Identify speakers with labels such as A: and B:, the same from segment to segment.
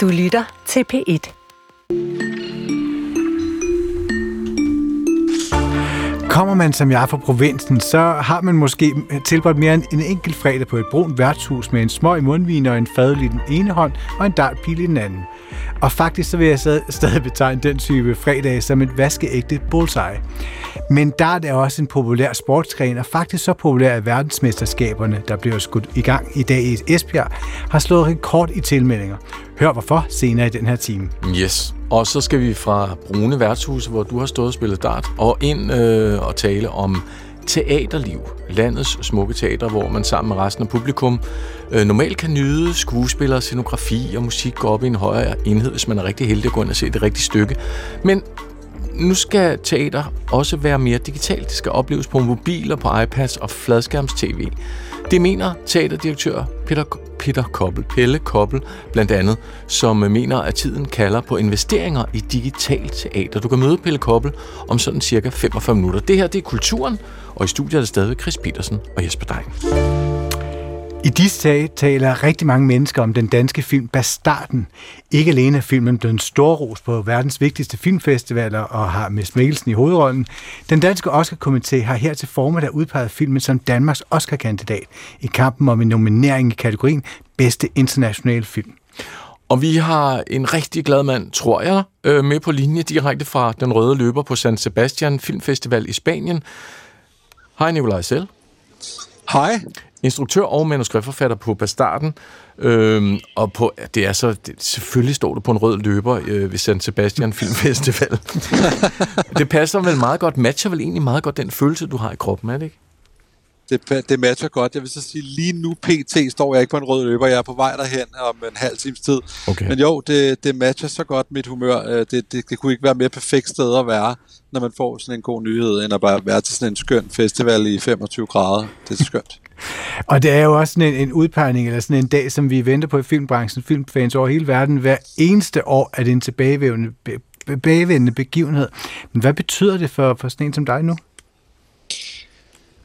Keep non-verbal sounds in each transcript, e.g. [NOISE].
A: Du lytter til P1.
B: Kommer man som jeg fra provinsen, så har man måske tilbragt mere end en enkelt fredag på et brunt værtshus med en smøg mundvin og en fadel i den ene hånd og en dartpil i den anden. Og faktisk så vil jeg stadig betegne den type fredag som et vaskeægte bullseye. Men der er også en populær sportsgren, og faktisk så populær at verdensmesterskaberne, der bliver skudt i gang i dag i Esbjerg, har slået rekord i tilmeldinger. Hør hvorfor senere i den her time.
C: Yes. Og så skal vi fra Brune Værtshus, hvor du har stået og spillet dart, og ind øh, og tale om teaterliv. Landets smukke teater, hvor man sammen med resten af publikum øh, normalt kan nyde skuespillere, scenografi og musik gå op i en højere enhed, hvis man er rigtig heldig at gå ind og se det rigtige stykke. Men nu skal teater også være mere digitalt. Det skal opleves på mobiler, på iPads og fladskærms-tv. Det mener teaterdirektør Peter, Peter Koppel, Pelle Koppel blandt andet, som mener, at tiden kalder på investeringer i digital teater. Du kan møde Pelle Koppel om sådan cirka 45 minutter. Det her det er Kulturen, og i studiet er det stadig Chris Petersen og Jesper Dein.
B: I disse dage taler rigtig mange mennesker om den danske film Bastarden. Ikke alene er filmen blevet storros på verdens vigtigste filmfestivaler og har Miss Mikkelsen i hovedrollen. Den danske Oscar-komité har her til formiddag udpeget filmen som Danmarks Oscar-kandidat i kampen om en nominering i kategorien Bedste Internationale Film.
C: Og vi har en rigtig glad mand, tror jeg, øh, med på linje direkte fra Den Røde Løber på San Sebastian Filmfestival i Spanien. Hej Nikolaj Selv.
D: Hej
C: instruktør og manuskriptforfatter på Bastarden. Øhm, og på, det er så, det, selvfølgelig står det på en rød løber øh, ved San Sebastian Filmfestival. [LAUGHS] det passer vel meget godt, matcher vel egentlig meget godt den følelse, du har i kroppen, er det ikke?
D: Det, det matcher godt. Jeg vil så sige, lige nu pt. står jeg ikke på en rød løber. Jeg er på vej derhen om en halv times tid. Okay. Men jo, det, det matcher så godt mit humør. Øh, det, det, det kunne ikke være mere perfekt sted at være, når man får sådan en god nyhed, end at bare være til sådan en skøn festival i 25 grader. Det er skønt. [LAUGHS]
B: Og det er jo også sådan en, en udpegning, eller sådan en dag, som vi venter på i filmbranchen, filmfans over hele verden. Hver eneste år er det en tilbagevendende, tilbagevendende begivenhed. Men hvad betyder det for, for sådan en som dig nu?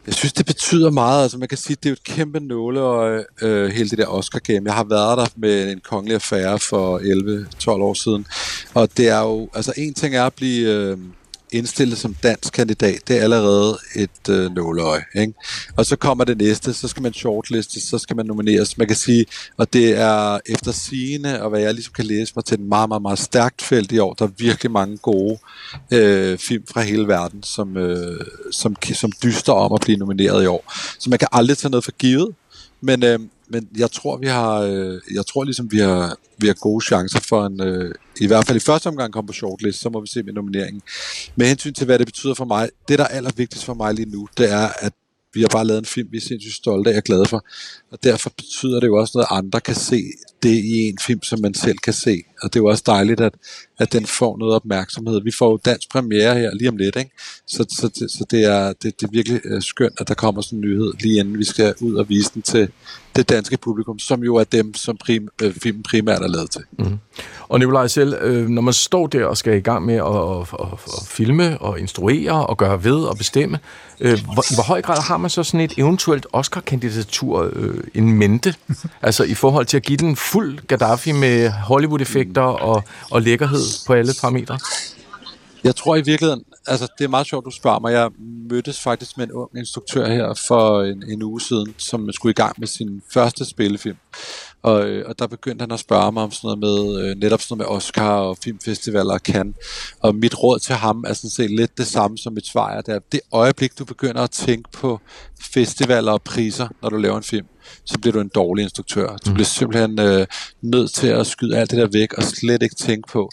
D: Jeg synes, det betyder meget. Altså, man kan sige, at det er jo et kæmpe nåle og øh, hele det der Oscar-game. Jeg har været der med en kongelig affære for 11-12 år siden. Og det er jo, altså en ting er at blive... Øh, indstillet som dansk kandidat, det er allerede et øh, nåløje. Ikke? Og så kommer det næste, så skal man shortliste, så skal man nomineres. Man kan sige, og det er efter sigende, og hvad jeg ligesom kan læse mig til en meget, meget, meget stærkt felt i år. Der er virkelig mange gode øh, film fra hele verden, som, øh, som, som dyster om at blive nomineret i år. Så man kan aldrig tage noget for givet, men, øh, men jeg tror, vi har, øh, jeg tror ligesom, vi har, vi har gode chancer for en, øh, i hvert fald i første omgang komme på shortlist, så må vi se med nomineringen. Med hensyn til, hvad det betyder for mig, det der er allervigtigst for mig lige nu, det er, at vi har bare lavet en film, vi er sindssygt stolte af og glade for. Og derfor betyder det jo også noget, at andre kan se det i en film, som man selv kan se. Og det er jo også dejligt, at, at den får noget opmærksomhed. Vi får jo dansk premiere her lige om lidt, ikke? Så, så, så, så det, er, det, det er virkelig øh, skønt, at der kommer sådan en nyhed, lige inden vi skal ud og vise den til det danske publikum, som jo er dem, som prim, øh, filmen primært er lavet til. Mm.
C: Og Nikolaj selv, øh, når man står der og skal i gang med at, at, at, at filme og instruere og gøre ved og bestemme, øh, hvor, i hvor høj grad har man så sådan et eventuelt Oscar-kandidatur øh, en mente? [LAUGHS] altså i forhold til at give den fuld Gaddafi med Hollywood-effekter og, og lækkerhed på alle parametre?
D: Jeg tror i virkeligheden, altså det er meget sjovt, du spørger mig. Jeg mødtes faktisk med en ung instruktør her for en, en uge siden, som skulle i gang med sin første spillefilm. Og, øh, og der begyndte han at spørge mig om sådan noget med, øh, netop sådan noget med Oscar og filmfestivaler og kan. Og mit råd til ham er sådan set lidt det samme som mit svar er, det er, det øjeblik, du begynder at tænke på festivaler og priser, når du laver en film, så bliver du en dårlig instruktør. Du mm. bliver simpelthen øh, nødt til at skyde alt det der væk og slet ikke tænke på,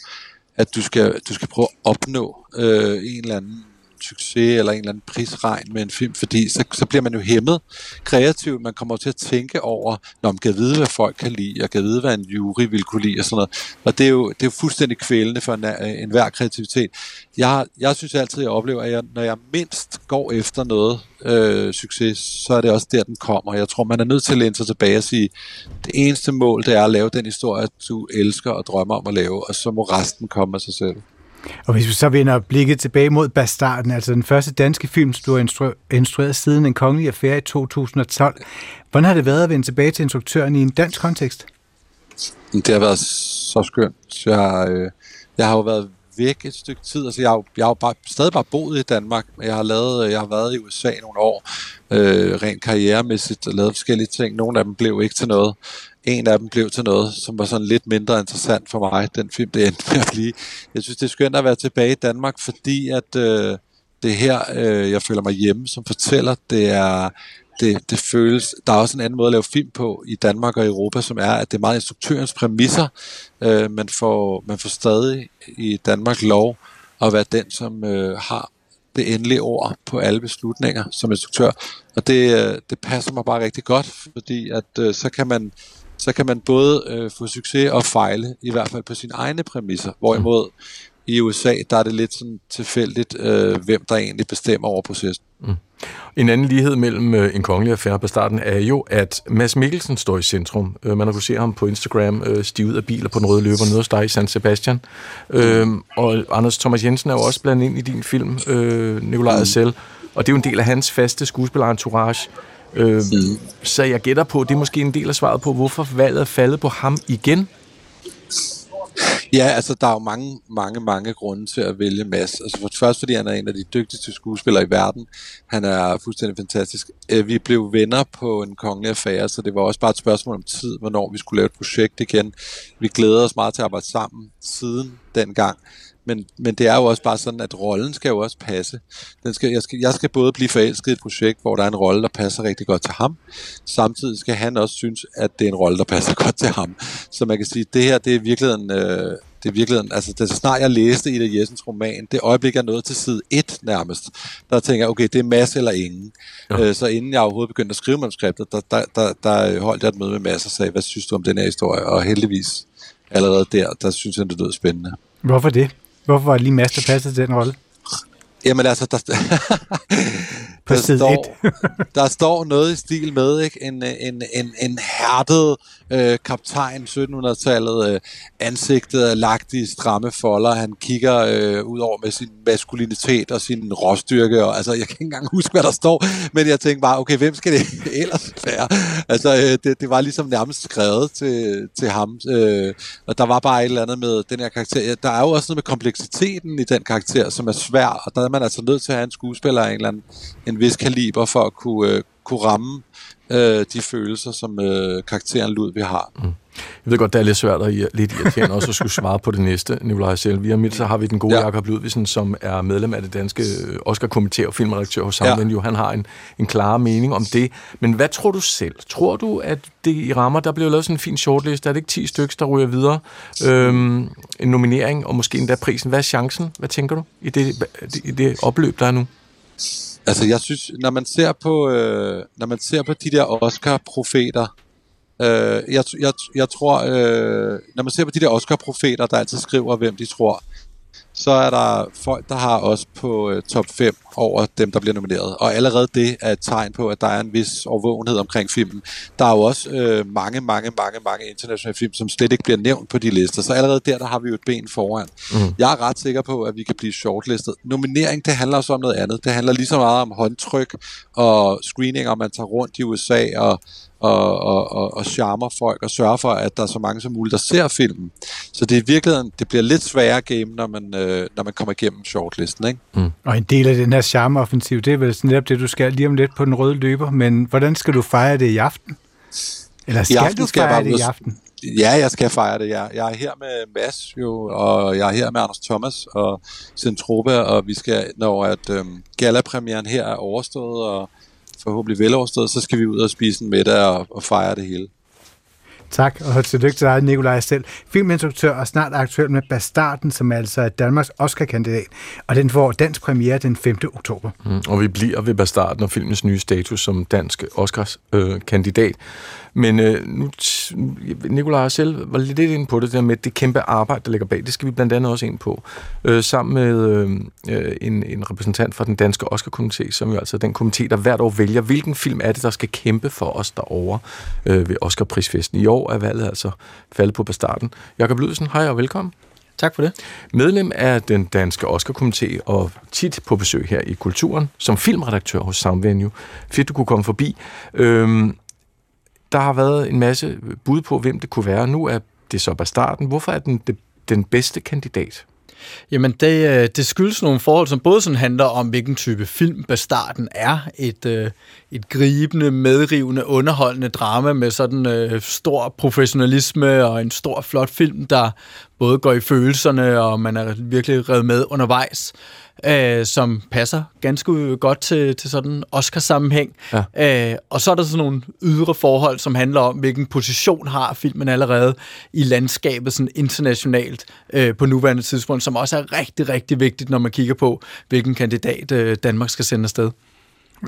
D: at du skal, du skal prøve at opnå øh, en eller anden succes eller en eller anden prisregn med en film, fordi så, så bliver man jo hæmmet kreativt. Man kommer til at tænke over, når man kan vide, hvad folk kan lide, og kan vide, hvad en jury vil kunne lide og sådan noget. Og det er jo, det er jo fuldstændig kvælende for en, øh, enhver kreativitet. Jeg, jeg synes altid, at jeg oplever, at jeg, når jeg mindst går efter noget øh, succes, så er det også der, den kommer. Jeg tror, man er nødt til at læne sig tilbage og sige, det eneste mål, det er at lave den historie, du elsker og drømmer om at lave, og så må resten komme af sig selv.
B: Og hvis vi så vender blikket tilbage mod Bastarden, altså den første danske film, du har instru- instrueret siden en kongelig affære i 2012. Hvordan har det været at vende tilbage til instruktøren i en dansk kontekst?
D: Det har været så skønt. Jeg, øh, jeg har jo været væk et stykke tid. Altså, jeg har jo, jeg har bare, stadig bare boet i Danmark, men jeg har, lavet, øh, jeg har været i USA nogle år, øh, rent karrieremæssigt, og lavet forskellige ting. Nogle af dem blev ikke til noget. En af dem blev til noget, som var sådan lidt mindre interessant for mig, den film, det endte med at blive. Jeg synes, det er skønt at være tilbage i Danmark, fordi at øh, det her, øh, jeg føler mig hjemme som fortæller, det er, det, det føles... Der er også en anden måde at lave film på i Danmark og Europa, som er, at det er meget instruktørens præmisser. Øh, man, får, man får stadig i Danmark lov at være den, som øh, har det endelige ord på alle beslutninger som instruktør. Og det, øh, det passer mig bare rigtig godt, fordi at øh, så kan man så kan man både øh, få succes og fejle, i hvert fald på sine egne præmisser. Hvorimod i USA, der er det lidt sådan tilfældigt, øh, hvem der egentlig bestemmer over processen. Mm.
C: En anden lighed mellem øh, en kongelig affære på starten er jo, at Mads Mikkelsen står i centrum. Øh, man har kunnet se ham på Instagram øh, stivet af biler på den røde løber nede hos dig i San Sebastian. Øh, og Anders Thomas Jensen er jo også blandt ind i din film, øh, Nikolaj mm. selv. Og det er jo en del af hans faste skuespillerentourage. Øh. Så jeg gætter på, det er måske en del af svaret på, hvorfor valget er faldet på ham igen
D: Ja, altså der er jo mange, mange, mange grunde til at vælge Mads. Altså for først fordi han er en af de dygtigste skuespillere i verden. Han er fuldstændig fantastisk. Øh, vi blev venner på en kongelig affære, så det var også bare et spørgsmål om tid, hvornår vi skulle lave et projekt igen. Vi glæder os meget til at arbejde sammen siden dengang men, men det er jo også bare sådan, at rollen skal jo også passe. Den skal, jeg, skal, jeg skal både blive forelsket i et projekt, hvor der er en rolle, der passer rigtig godt til ham. Samtidig skal han også synes, at det er en rolle, der passer [LAUGHS] godt til ham. Så man kan sige, at det her, det er virkelig en... Øh, det er virkelig, altså det er så snart jeg læste Ida Jessens roman, det øjeblik jeg nåede til side 1 nærmest, der tænker jeg, okay, det er masse eller ingen. Ja. Øh, så inden jeg overhovedet begyndte at skrive manuskriptet, der, der, der, der holdt jeg et møde med Mads og sagde, hvad synes du om den her historie? Og heldigvis allerede der, der synes jeg, det lød spændende.
B: Hvorfor det? Hvorfor var det lige Mads, der passede til den rolle?
D: Jamen altså, der, [LAUGHS] der, står, [LAUGHS] der står noget i stil med, ikke? En, en, en, en hærdet øh, kaptajn 1700-tallet, øh, ansigtet er lagt i stramme folder, han kigger øh, ud over med sin maskulinitet og sin råstyrke, og altså, jeg kan ikke engang huske, hvad der står, men jeg tænkte bare, okay, hvem skal det [LAUGHS] ellers være? Altså, øh, det, det var ligesom nærmest skrevet til, til ham, øh, og der var bare et eller andet med den her karakter. Der er jo også noget med kompleksiteten i den karakter, som er svær, og der er man altså nødt til at have en skuespiller af en eller anden en vis kaliber for at kunne, øh, kunne ramme øh, de følelser, som øh, karakteren Ludvig har. Mm.
C: Jeg ved godt, det er lidt svært og lidt irriterende også at skulle svare på det næste, Nikolaj selv. Via midt, så har vi den gode ja. Jakob Ludvigsen, som er medlem af det danske øh, Oscar-komité og filmredaktør hos Samvenue. Ja. Han har en, en klar mening om det. Men hvad tror du selv? Tror du, at det i rammer, der bliver lavet sådan en fin shortlist, er det ikke 10 stykker, der ryger videre? Øhm, en nominering, og måske endda prisen. Hvad er chancen? Hvad tænker du i det, i det opløb, der er nu?
D: Altså, jeg synes, når man ser på, øh, når man ser på de der Oscar-profeter, øh, jeg, jeg, jeg tror, øh, når man ser på de der Oscar-profeter, der altid skriver, hvem de tror, så er der folk, der har os på øh, top 5 over dem, der bliver nomineret. Og allerede det er et tegn på, at der er en vis overvågenhed omkring filmen. Der er jo også øh, mange, mange, mange, mange internationale film, som slet ikke bliver nævnt på de lister. Så allerede der, der har vi jo et ben foran. Mm. Jeg er ret sikker på, at vi kan blive shortlistet. Nominering, det handler også om noget andet. Det handler lige så meget om håndtryk og screeninger, man tager rundt i USA og og, og, og, og charmer folk og sørger for, at der er så mange som muligt, der ser filmen. Så det er i virkeligheden, det bliver lidt sværere game, når man, øh, når man kommer igennem shortlisten. Ikke? Mm.
B: Og en del af den her charmeoffensiv, det er vel sådan netop det, du skal lige om lidt på den røde løber, men hvordan skal du fejre det i aften? Eller skal I aften du skal fejre det i aften?
D: Ja, jeg skal fejre det. Jeg, jeg er her med Mads jo, og jeg er her med Anders Thomas og Centropa, og vi skal, når at øhm, gala-premieren her er overstået, og forhåbentlig veloverstået, så skal vi ud og spise en middag og, og fejre det hele.
B: Tak, og tillykke til dig, Nikolaj selv. Filminstruktør og snart aktuel med Bastarden, som er altså Danmarks Oscar-kandidat, og den får dansk premiere den 5. oktober.
C: Mm, og vi bliver ved Bastarden og filmens nye status som dansk Oscars-kandidat. Øh, men øh, nu, Nikolaj selv var lidt ind på det der med det kæmpe arbejde, der ligger bag. Det skal vi blandt andet også ind på. Øh, sammen med øh, en, en repræsentant fra den danske Oscar-komité, som jo altså er den komité, der hvert år vælger, hvilken film er det, der skal kæmpe for os derovre øh, ved Oscar-prisfesten. I år er valget altså faldet på Bastarden. Jakob Ludvigsen, hej og velkommen.
A: Tak for det.
C: Medlem af den danske Oscar-komité og tit på besøg her i Kulturen som filmredaktør hos Soundvenue. Fedt, du kunne komme forbi. Øhm, der har været en masse bud på, hvem det kunne være. Nu er det så Bastarden. Hvorfor er den den bedste kandidat?
A: Jamen, det, øh, det skyldes nogle forhold, som både sådan handler om, hvilken type film Bastarden er. Et, øh, et gribende, medrivende, underholdende drama med sådan øh, stor professionalisme og en stor, flot film, der både går i følelserne, og man er virkelig revet med undervejs øh, som passer ganske godt til, til sådan Oscar-sammenhæng. Ja. Øh, og så er der sådan nogle ydre forhold, som handler om, hvilken position har filmen allerede i landskabet sådan internationalt øh, på nuværende tidspunkt, som også er rigtig, rigtig vigtigt, når man kigger på, hvilken kandidat øh, Danmark skal sende afsted.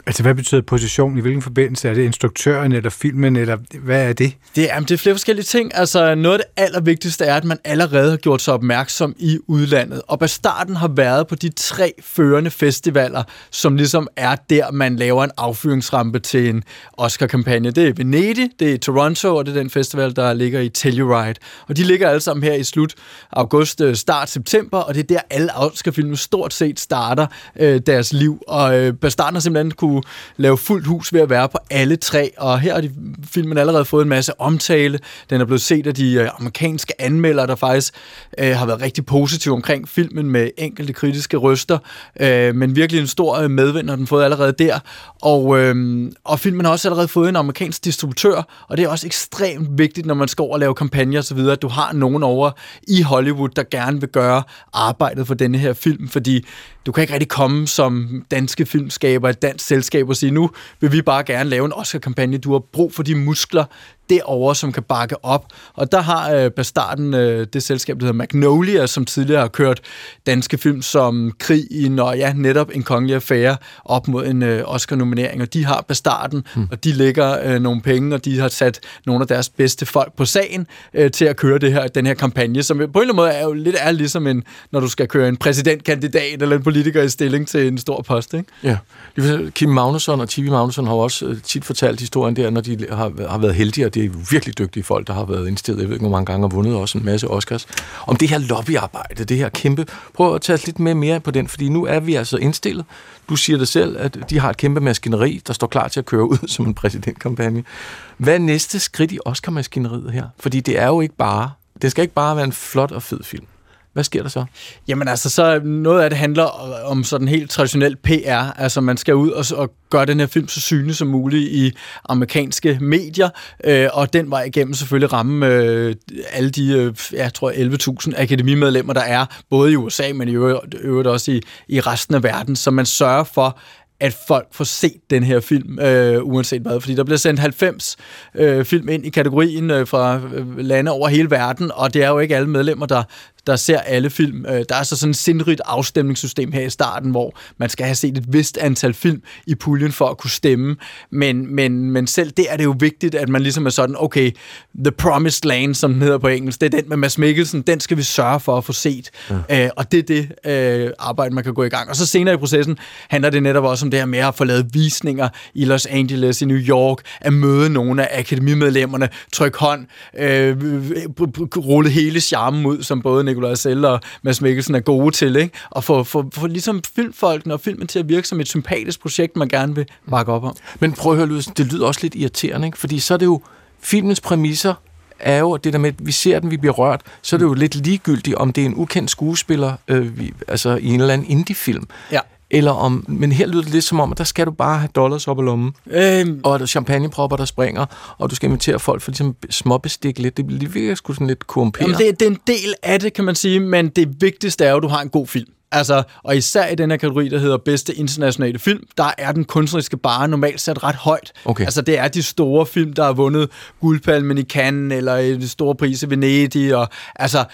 B: Altså, hvad betyder position? I hvilken forbindelse? Er det instruktøren eller filmen, eller hvad er det?
A: Det er, det er flere forskellige ting. Altså, noget af det allervigtigste er, at man allerede har gjort sig opmærksom i udlandet. Og Bastarden har været på de tre førende festivaler, som ligesom er der, man laver en affyringsrampe til en Oscar-kampagne. Det er Venedig, det er Toronto, og det er den festival, der ligger i Telluride. Og de ligger alle sammen her i slut august, øh, start september, og det er der, alle Oscar-filmer stort set starter øh, deres liv. Og øh, Bastarden har simpelthen kunne lave fuldt hus ved at være på alle tre, og her har de, filmen allerede fået en masse omtale. Den er blevet set af de øh, amerikanske anmeldere, der faktisk øh, har været rigtig positive omkring filmen med enkelte kritiske røster, øh, men virkelig en stor øh, medvind har den fået allerede der. Og, øh, og filmen har også allerede fået en amerikansk distributør, og det er også ekstremt vigtigt, når man skal over og lave kampagner osv., at du har nogen over i Hollywood, der gerne vil gøre arbejdet for denne her film, fordi du kan ikke rigtig komme som danske filmskaber, et dansk selskab og sige, nu vil vi bare gerne lave en Oscar-kampagne. Du har brug for de muskler, derovre, som kan bakke op. Og der har øh, Bastarden øh, det selskab, der hedder Magnolia, som tidligere har kørt danske film som Krigen og ja, netop En Kongelig Affære op mod en øh, Oscar-nominering. Og de har Bastarden, hmm. og de lægger øh, nogle penge, og de har sat nogle af deres bedste folk på sagen øh, til at køre det her, den her kampagne, som på en eller anden måde er jo lidt er ligesom en, når du skal køre en præsidentkandidat eller en politiker i stilling til en stor post, ikke?
C: Ja. Kim Magnusson og Tibi Magnusson har også øh, tit fortalt historien der, når de har, har været heldige det er virkelig dygtige folk, der har været indstillet, jeg ved ikke, hvor mange gange har vundet også en masse Oscars, om det her lobbyarbejde, det her kæmpe. Prøv at tage lidt mere, mere på den, fordi nu er vi altså indstillet. Du siger det selv, at de har et kæmpe maskineri, der står klar til at køre [LAUGHS] ud som en præsidentkampagne. Hvad er næste skridt i Oscar-maskineriet her? Fordi det er jo ikke bare, det skal ikke bare være en flot og fed film. Hvad sker der så?
A: Jamen altså, så noget af det handler om sådan helt traditionel PR. Altså, man skal ud og, og gøre den her film så synlig som muligt i amerikanske medier, øh, og den vej igennem selvfølgelig ramme øh, alle de, øh, jeg tror, 11.000 akademimedlemmer, der er, både i USA, men i øvrigt, øvrigt også i, i resten af verden. Så man sørger for, at folk får set den her film, øh, uanset hvad. Fordi der bliver sendt 90 øh, film ind i kategorien øh, fra øh, lande over hele verden, og det er jo ikke alle medlemmer, der, der ser alle film. Øh, der er så sådan et sindrigt afstemningssystem her i starten, hvor man skal have set et vist antal film i puljen for at kunne stemme. Men, men, men selv det er det jo vigtigt, at man ligesom er sådan, okay, The Promised Land, som den hedder på engelsk, det er den med Mads Mikkelsen, den skal vi sørge for at få set. Ja. Øh, og det er det øh, arbejde, man kan gå i gang. Og så senere i processen handler det netop også om det her med at få lavet visninger i Los Angeles, i New York, at møde nogle af akademimedlemmerne, trykke hånd, øh, rulle hele charmen ud, som både Nikolaj Selle og Mads Mikkelsen er gode til, ikke? Og få, få, få ligesom filmfolkene og filmen til at virke som et sympatisk projekt, man gerne vil bakke op om.
C: Men prøv at høre, det lyder også lidt irriterende, ikke? Fordi så er det jo filmens præmisser, er jo det der med, at vi ser den, vi bliver rørt, så er det jo lidt ligegyldigt, om det er en ukendt skuespiller, øh, vi, altså i en eller anden indie-film. Ja eller om, men her lyder det lidt som om, at der skal du bare have dollars op i lommen, øhm. og der champagnepropper, der springer, og du skal invitere folk for ligesom småbestik lidt. Det, det virker sgu sådan lidt korrumperet.
A: Jamen det, det er en del af det, kan man sige, men det vigtigste er jo, at du har en god film. Altså, og især i den her kategori, der hedder bedste internationale film, der er den kunstneriske bare normalt sat ret højt. Okay. Altså, det er de store film, der har vundet guldpalmen i Cannes, eller de store pris i Venedig, og altså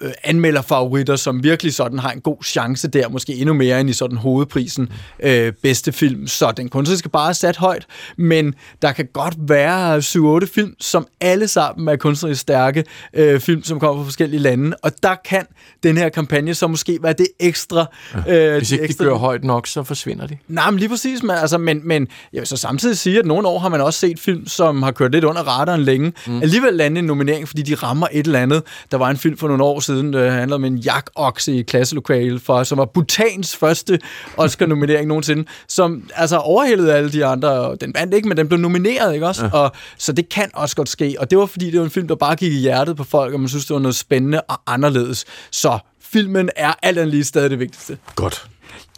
A: øh, anmelderfavoritter, som virkelig sådan har en god chance der, måske endnu mere end i sådan hovedprisen øh, bedste film. Så den kunstneriske bare er sat højt, men der kan godt være 7-8 film, som alle sammen er kunstnerisk stærke øh, film, som kommer fra forskellige lande, og der kan den her kampagne så måske være det ekstra ekstra...
C: Øh, Hvis ikke de, ekstra, de kører højt nok, så forsvinder de.
A: Nej, men lige præcis. Men, altså, men, men jeg vil så samtidig sige, at nogle år har man også set film, som har kørt lidt under radaren længe. Mm. Alligevel lande en nominering, fordi de rammer et eller andet. Der var en film for nogle år siden, der handlede om en jakokse i klasselokale, for, som var Bhutans første Oscar-nominering [LAUGHS] nogensinde, som altså overhældede alle de andre. Den vandt ikke, men den blev nomineret, ikke også? Ja. Og, så det kan også godt ske. Og det var fordi, det var en film, der bare gik i hjertet på folk, og man synes, det var noget spændende og anderledes. Så filmen er alt andet lige stadig det vigtigste.
C: Godt.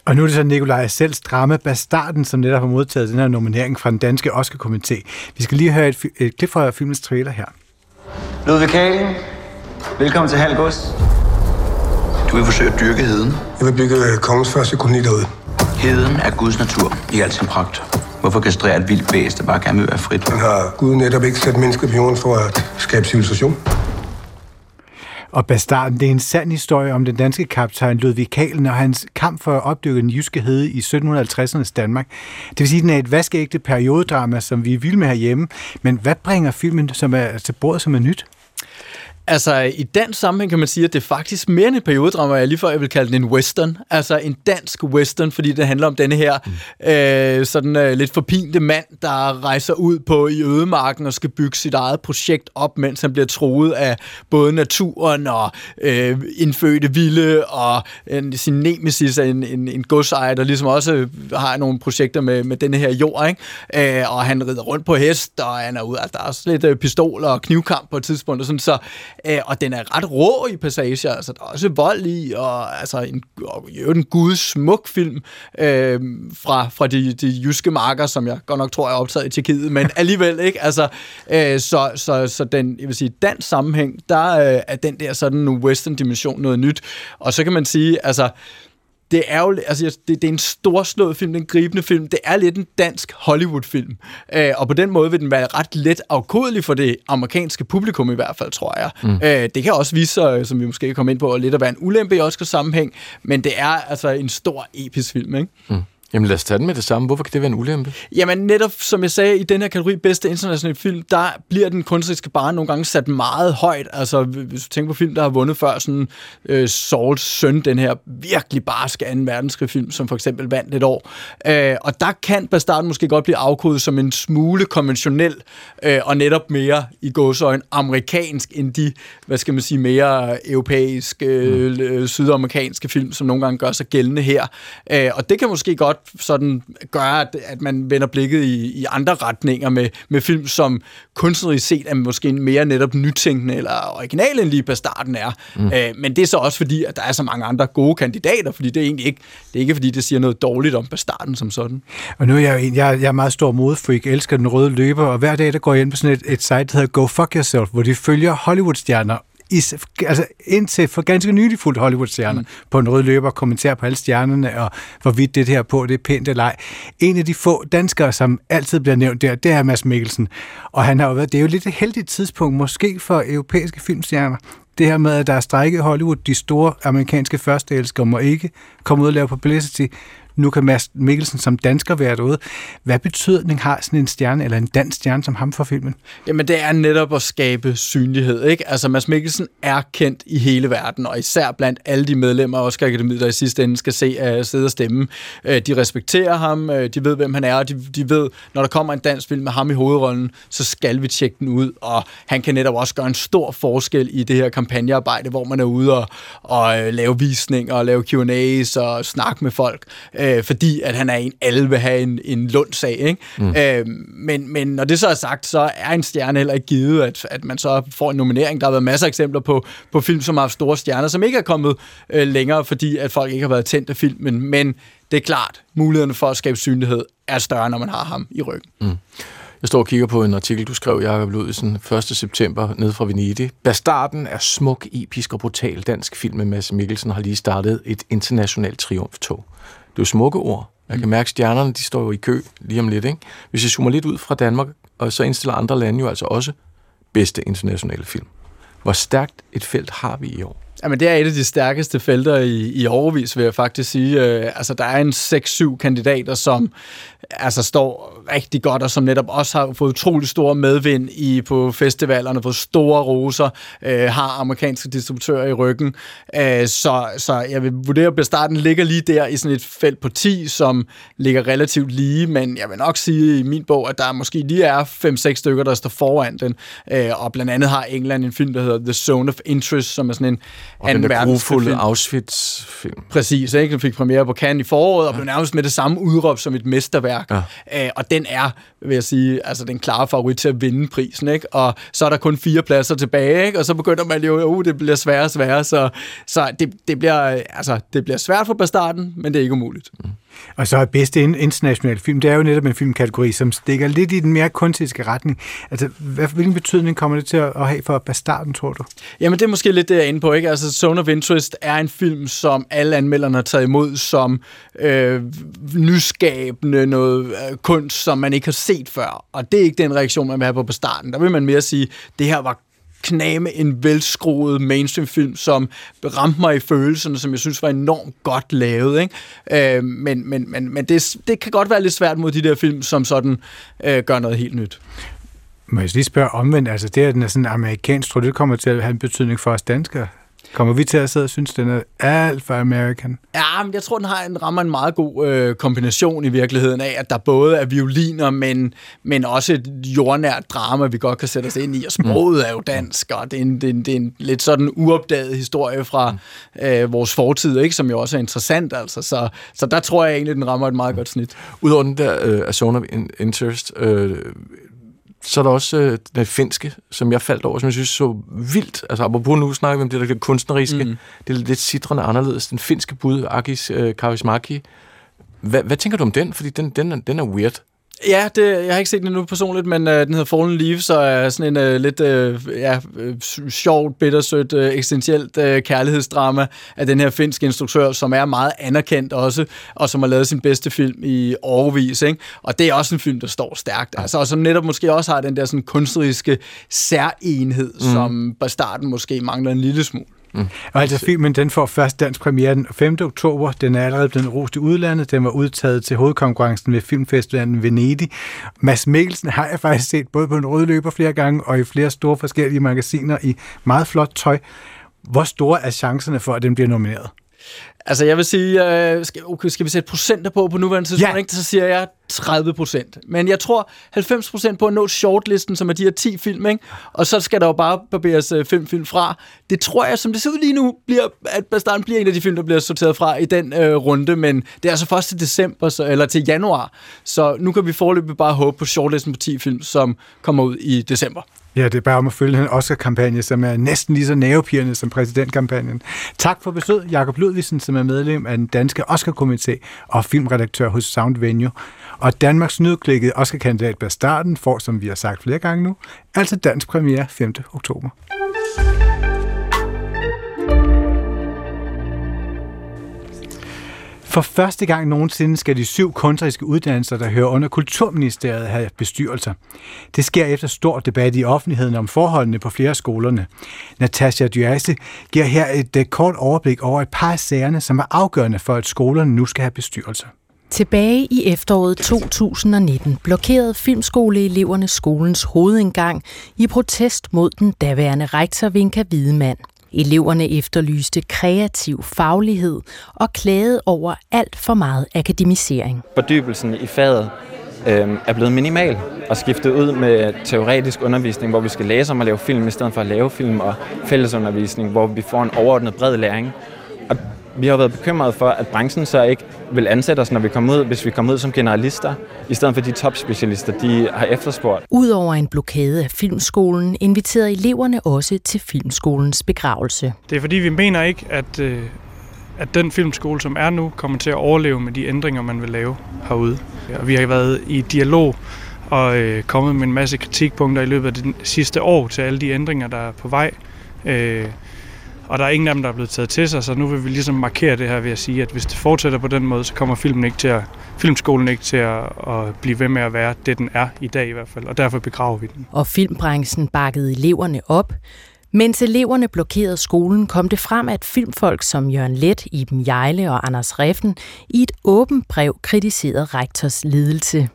B: Og nu er det så Nikolaj selv drama Bastarden, som netop har modtaget den her nominering fra den danske Oscar-komité. Vi skal lige høre et, et klip fra filmens trailer her.
E: Ludvig Kalen, velkommen til Halgås.
F: Du vil forsøge at dyrke heden.
G: Jeg vil bygge kongens første koloni derude.
F: Heden er Guds natur i al sin pragt. Hvorfor kastrere et vildt væs, der bare gerne vil være frit?
G: Han har Gud netop ikke sat mennesker på jorden for at skabe civilisation.
B: Og Bastarden, det er en sand historie om den danske kaptajn Ludvig Kalen og hans kamp for at opdyrke den jyske hede i 1750'ernes Danmark. Det vil sige, at den er et vaskeægte periodedrama, som vi er vilde med herhjemme. Men hvad bringer filmen som er til bordet som er nyt?
A: Altså, i dansk sammenhæng kan man sige, at det er faktisk mere end en periodedrama, jeg lige før jeg vil kalde den en western. Altså en dansk western, fordi det handler om denne her mm. øh, sådan øh, lidt forpinte mand, der rejser ud på i ødemarken og skal bygge sit eget projekt op, mens han bliver troet af både naturen og øh, indfødte vilde og en, sin nemesis af en, en, en godsejer, der ligesom også har nogle projekter med, med denne her jord, ikke? Øh, og han rider rundt på hest, og han er ude, altså, der er også lidt øh, pistoler og knivkamp på et tidspunkt, og sådan, så Øh, og den er ret rå i passager, altså der er også vold i, og altså en, og, en gudsmuk film øh, fra, fra de, de jyske marker, som jeg godt nok tror er optaget i Tjekkiet, men alligevel ikke, altså øh, så, så, så den, jeg vil sige, dansk sammenhæng, der øh, er den der sådan western dimension noget nyt, og så kan man sige, altså det er jo altså, det, det er en storslået film, en gribende film. Det er lidt en dansk Hollywood-film. Øh, og på den måde vil den være ret let afkodelig for det amerikanske publikum i hvert fald, tror jeg. Mm. Øh, det kan også vise sig, som vi måske kan komme ind på, lidt at være en ulempe i Oscar-sammenhæng, men det er altså en stor episk film, ikke? Mm.
C: Jamen lad os tage den med det samme. Hvorfor kan det være en ulempe?
A: Jamen netop, som jeg sagde, i den her kategori bedste internationale film, der bliver den kunstneriske bare nogle gange sat meget højt. Altså hvis du tænker på film, der har vundet før, sådan uh, Sauls søn, den her virkelig barske 2. verdenskrig-film, som for eksempel vandt et år. Uh, og der kan Bastarden måske godt blive afkodet som en smule konventionel, uh, og netop mere i gåsøjne amerikansk, end de, hvad skal man sige, mere europæiske, mm. sydamerikanske film, som nogle gange gør sig gældende her. Uh, og det kan måske godt sådan gøre, at, at man vender blikket i, i andre retninger med, med film, som kunstnerisk set er måske mere netop nytænkende eller original end lige på starten er. Mm. Øh, men det er så også fordi, at der er så mange andre gode kandidater, fordi det er egentlig ikke, det er ikke fordi, det siger noget dårligt om Bastarden som sådan.
B: Og nu er jeg, jeg, jeg er meget stor modefreak, elsker den røde løber, og hver dag der går jeg ind på sådan et, et site, der hedder Go Fuck Yourself, hvor de følger Hollywood-stjerner i, altså indtil for ganske nylig fuldt Hollywood-stjerner mm. på en rød løber og kommenterer på alle stjernerne, og hvorvidt det her på, det er pænt eller ej. En af de få danskere, som altid bliver nævnt der, det er Mads Mikkelsen. Og han har jo været, det er jo lidt et heldigt tidspunkt, måske for europæiske filmstjerner, det her med, at der er strække i Hollywood, de store amerikanske førsteelskere må ikke komme ud og lave publicity nu kan Mads Mikkelsen som dansker være derude. Hvad betydning har sådan en stjerne, eller en dansk stjerne som ham for filmen?
A: Jamen, det er netop at skabe synlighed, ikke? Altså, Mads Mikkelsen er kendt i hele verden, og især blandt alle de medlemmer af Oscar Akademiet, der i sidste ende skal se uh, sidde og stemme. Uh, de respekterer ham, uh, de ved, hvem han er, og de, de ved, når der kommer en dansk film med ham i hovedrollen, så skal vi tjekke den ud, og han kan netop også gøre en stor forskel i det her kampagnearbejde, hvor man er ude og, og uh, lave visninger, og lave Q&A's og snakke med folk øh, fordi at han er en, alle vil have en, en lundsag. Ikke? Mm. Øh, men, men når det så er sagt, så er en stjerne heller ikke givet, at, at man så får en nominering. Der har været masser af eksempler på, på film, som har haft store stjerner, som ikke er kommet øh, længere, fordi at folk ikke har været tændt af filmen. Men det er klart, mulighederne for at skabe synlighed er større, når man har ham i ryggen. Mm.
C: Jeg står og kigger på en artikel, du skrev, Jacob Ludvigsen, 1. september ned fra Venedig. Bastarden er smuk, episk og brutal dansk film med Mads Mikkelsen har lige startet et internationalt triumftog. Det er jo smukke ord. Jeg kan mærke, at stjernerne de står jo i kø lige om lidt. Ikke? Hvis jeg zoomer lidt ud fra Danmark, og så indstiller andre lande jo altså også bedste internationale film. Hvor stærkt et felt har vi i år?
A: Jamen, det er et af de stærkeste felter i, i overvis, vil jeg faktisk sige. Øh, altså, der er en 6-7 kandidater, som altså, står rigtig godt, og som netop også har fået utrolig stor medvind i, på festivalerne, fået store roser, øh, har amerikanske distributører i ryggen. Øh, så, så jeg vil vurdere, at starten ligger lige der i sådan et felt på 10, som ligger relativt lige, men jeg vil nok sige i min bog, at der måske lige er 5-6 stykker, der står foran den. Øh, og blandt andet har England en film, der hedder The Zone of Interest, som er sådan en
C: og anden den Auschwitz-film.
A: Præcis, ikke? Den fik premiere på Cannes i foråret, og blev nærmest med det samme udråb som et mesterværk. Ja. Øh, og den er, vil jeg sige, altså den klare favorit til at vinde prisen, ikke? Og så er der kun fire pladser tilbage, ikke? Og så begynder man jo, uh, det bliver sværere og sværere, så, så det, det, bliver, øh, altså, det bliver svært for Bastarden, men det er ikke umuligt. Mm.
B: Og så er bedste internationale film, det er jo netop en filmkategori, som stikker lidt i den mere kunstiske retning. Altså, hvad, hvilken betydning kommer det til at have for Bastarden, tror du?
A: Jamen, det er måske lidt det, jeg er inde på. Ikke? Altså, Zone of Interest er en film, som alle anmelderne har taget imod som øh, nyskabende, noget øh, kunst, som man ikke har set før. Og det er ikke den reaktion, man vil have på Bastarden. Der vil man mere sige, det her var kname en velskruet mainstream-film, som ramte mig i følelserne, som jeg synes var enormt godt lavet. Ikke? Øh, men men, men, men det, det kan godt være lidt svært mod de der film, som sådan øh, gør noget helt nyt.
B: Må jeg lige spørge omvendt, altså det, at den er sådan amerikansk, tror du, det kommer til at have en betydning for os danskere? Kommer vi til at sidde og synes, den er alt for American?
A: Ja, men jeg tror, den har en, rammer en meget god øh, kombination i virkeligheden af, at der både er violiner, men, men også et jordnært drama, vi godt kan sætte os ind i, og sproget er jo dansk, og det er en, det er en, det er en lidt sådan uopdaget historie fra øh, vores fortid, ikke, som jo også er interessant, altså. Så, så der tror jeg egentlig, den rammer et meget godt snit.
C: Udover den der øh, A Zone of Interest, øh, så er der også øh, den finske, som jeg faldt over, som jeg synes så vildt. Altså, apropos nu snakker vi om det der det kunstneriske. Mm. Det er lidt citrende anderledes. Den finske bud, Akis øh, Karismaki. Hvad, hvad tænker du om den? Fordi den, den, er, den er weird.
A: Ja, det, jeg har ikke set den endnu personligt, men uh, den hedder Fallen Leaves, og er sådan en uh, lidt uh, ja, sjovt, bittersødt, uh, eksistentielt uh, kærlighedsdrama af den her finske instruktør, som er meget anerkendt også, og som har lavet sin bedste film i overvis. Ikke? Og det er også en film, der står stærkt. Altså, og som netop måske også har den der sådan kunstneriske særenhed, mm. som starten måske mangler en lille smule.
B: Mm. Og altså filmen, den får først dansk premiere den 5. oktober. Den er allerede blevet rost i udlandet. Den var udtaget til hovedkonkurrencen ved Filmfestivalen Venedig. Mads Mikkelsen har jeg faktisk set både på en rød løber flere gange og i flere store forskellige magasiner i meget flot tøj. Hvor store er chancerne for, at den bliver nomineret?
A: Altså, jeg vil sige, øh, skal, okay, skal vi sætte procenter på på nuværende tidspunkt? Ja. Ikke? Så siger jeg 30 procent. Men jeg tror 90 procent på at nå shortlisten, som er de her 10 film, ikke? og så skal der jo bare barberes øh, fem film fra. Det tror jeg, som det ser ud lige nu, bliver, at Bastard bliver en af de film, der bliver sorteret fra i den øh, runde, men det er altså først til december, så, eller til januar, så nu kan vi forløbig bare håbe på shortlisten på 10 film, som kommer ud i december.
B: Ja, det er bare om at følge en Oscar-kampagne, som er næsten lige så nervepirrende som præsidentkampagnen. Tak for besøg, Jakob Ludvigsen, som er medlem af den danske Oscar-komité og filmredaktør hos Sound Venue. Og Danmarks nødklikket Oscar-kandidat Bastarden får, som vi har sagt flere gange nu, altså dansk premiere 5. oktober. For første gang nogensinde skal de syv kunstneriske uddannelser, der hører under Kulturministeriet, have bestyrelser. Det sker efter stor debat i offentligheden om forholdene på flere af skolerne. Natasha Dyase giver her et øh, kort overblik over et par af sagerne, som er afgørende for, at skolerne nu skal have bestyrelser.
H: Tilbage i efteråret 2019 blokerede filmskoleeleverne skolens hovedindgang i protest mod den daværende rektor Vinka Hvidemand. Eleverne efterlyste kreativ faglighed og klagede over alt for meget akademisering.
I: Fordybelsen i faget øh, er blevet minimal og skiftet ud med teoretisk undervisning, hvor vi skal læse om at lave film i stedet for at lave film og fællesundervisning, hvor vi får en overordnet bred læring. Vi har været bekymrede for, at branchen så ikke vil ansætte os, når vi kommer ud, hvis vi kommer ud som generalister, i stedet for de topspecialister, de har efterspurgt.
H: Udover en blokade af filmskolen, inviterede eleverne også til filmskolens begravelse.
J: Det er fordi, vi mener ikke, at, øh, at den filmskole, som er nu, kommer til at overleve med de ændringer, man vil lave herude. Og vi har været i dialog og øh, kommet med en masse kritikpunkter i løbet af det sidste år til alle de ændringer, der er på vej. Og der er ingen af dem, der er blevet taget til sig, så nu vil vi ligesom markere det her ved at sige, at hvis det fortsætter på den måde, så kommer filmen ikke til at, filmskolen ikke til at, at blive ved med at være det, den er i dag i hvert fald, og derfor begraver vi den.
H: Og filmbranchen bakkede eleverne op, Mens eleverne blokerede skolen, kom det frem, at filmfolk som Jørgen Let, Iben Jejle og Anders Reffen i et åbent brev kritiserede rektors ledelse.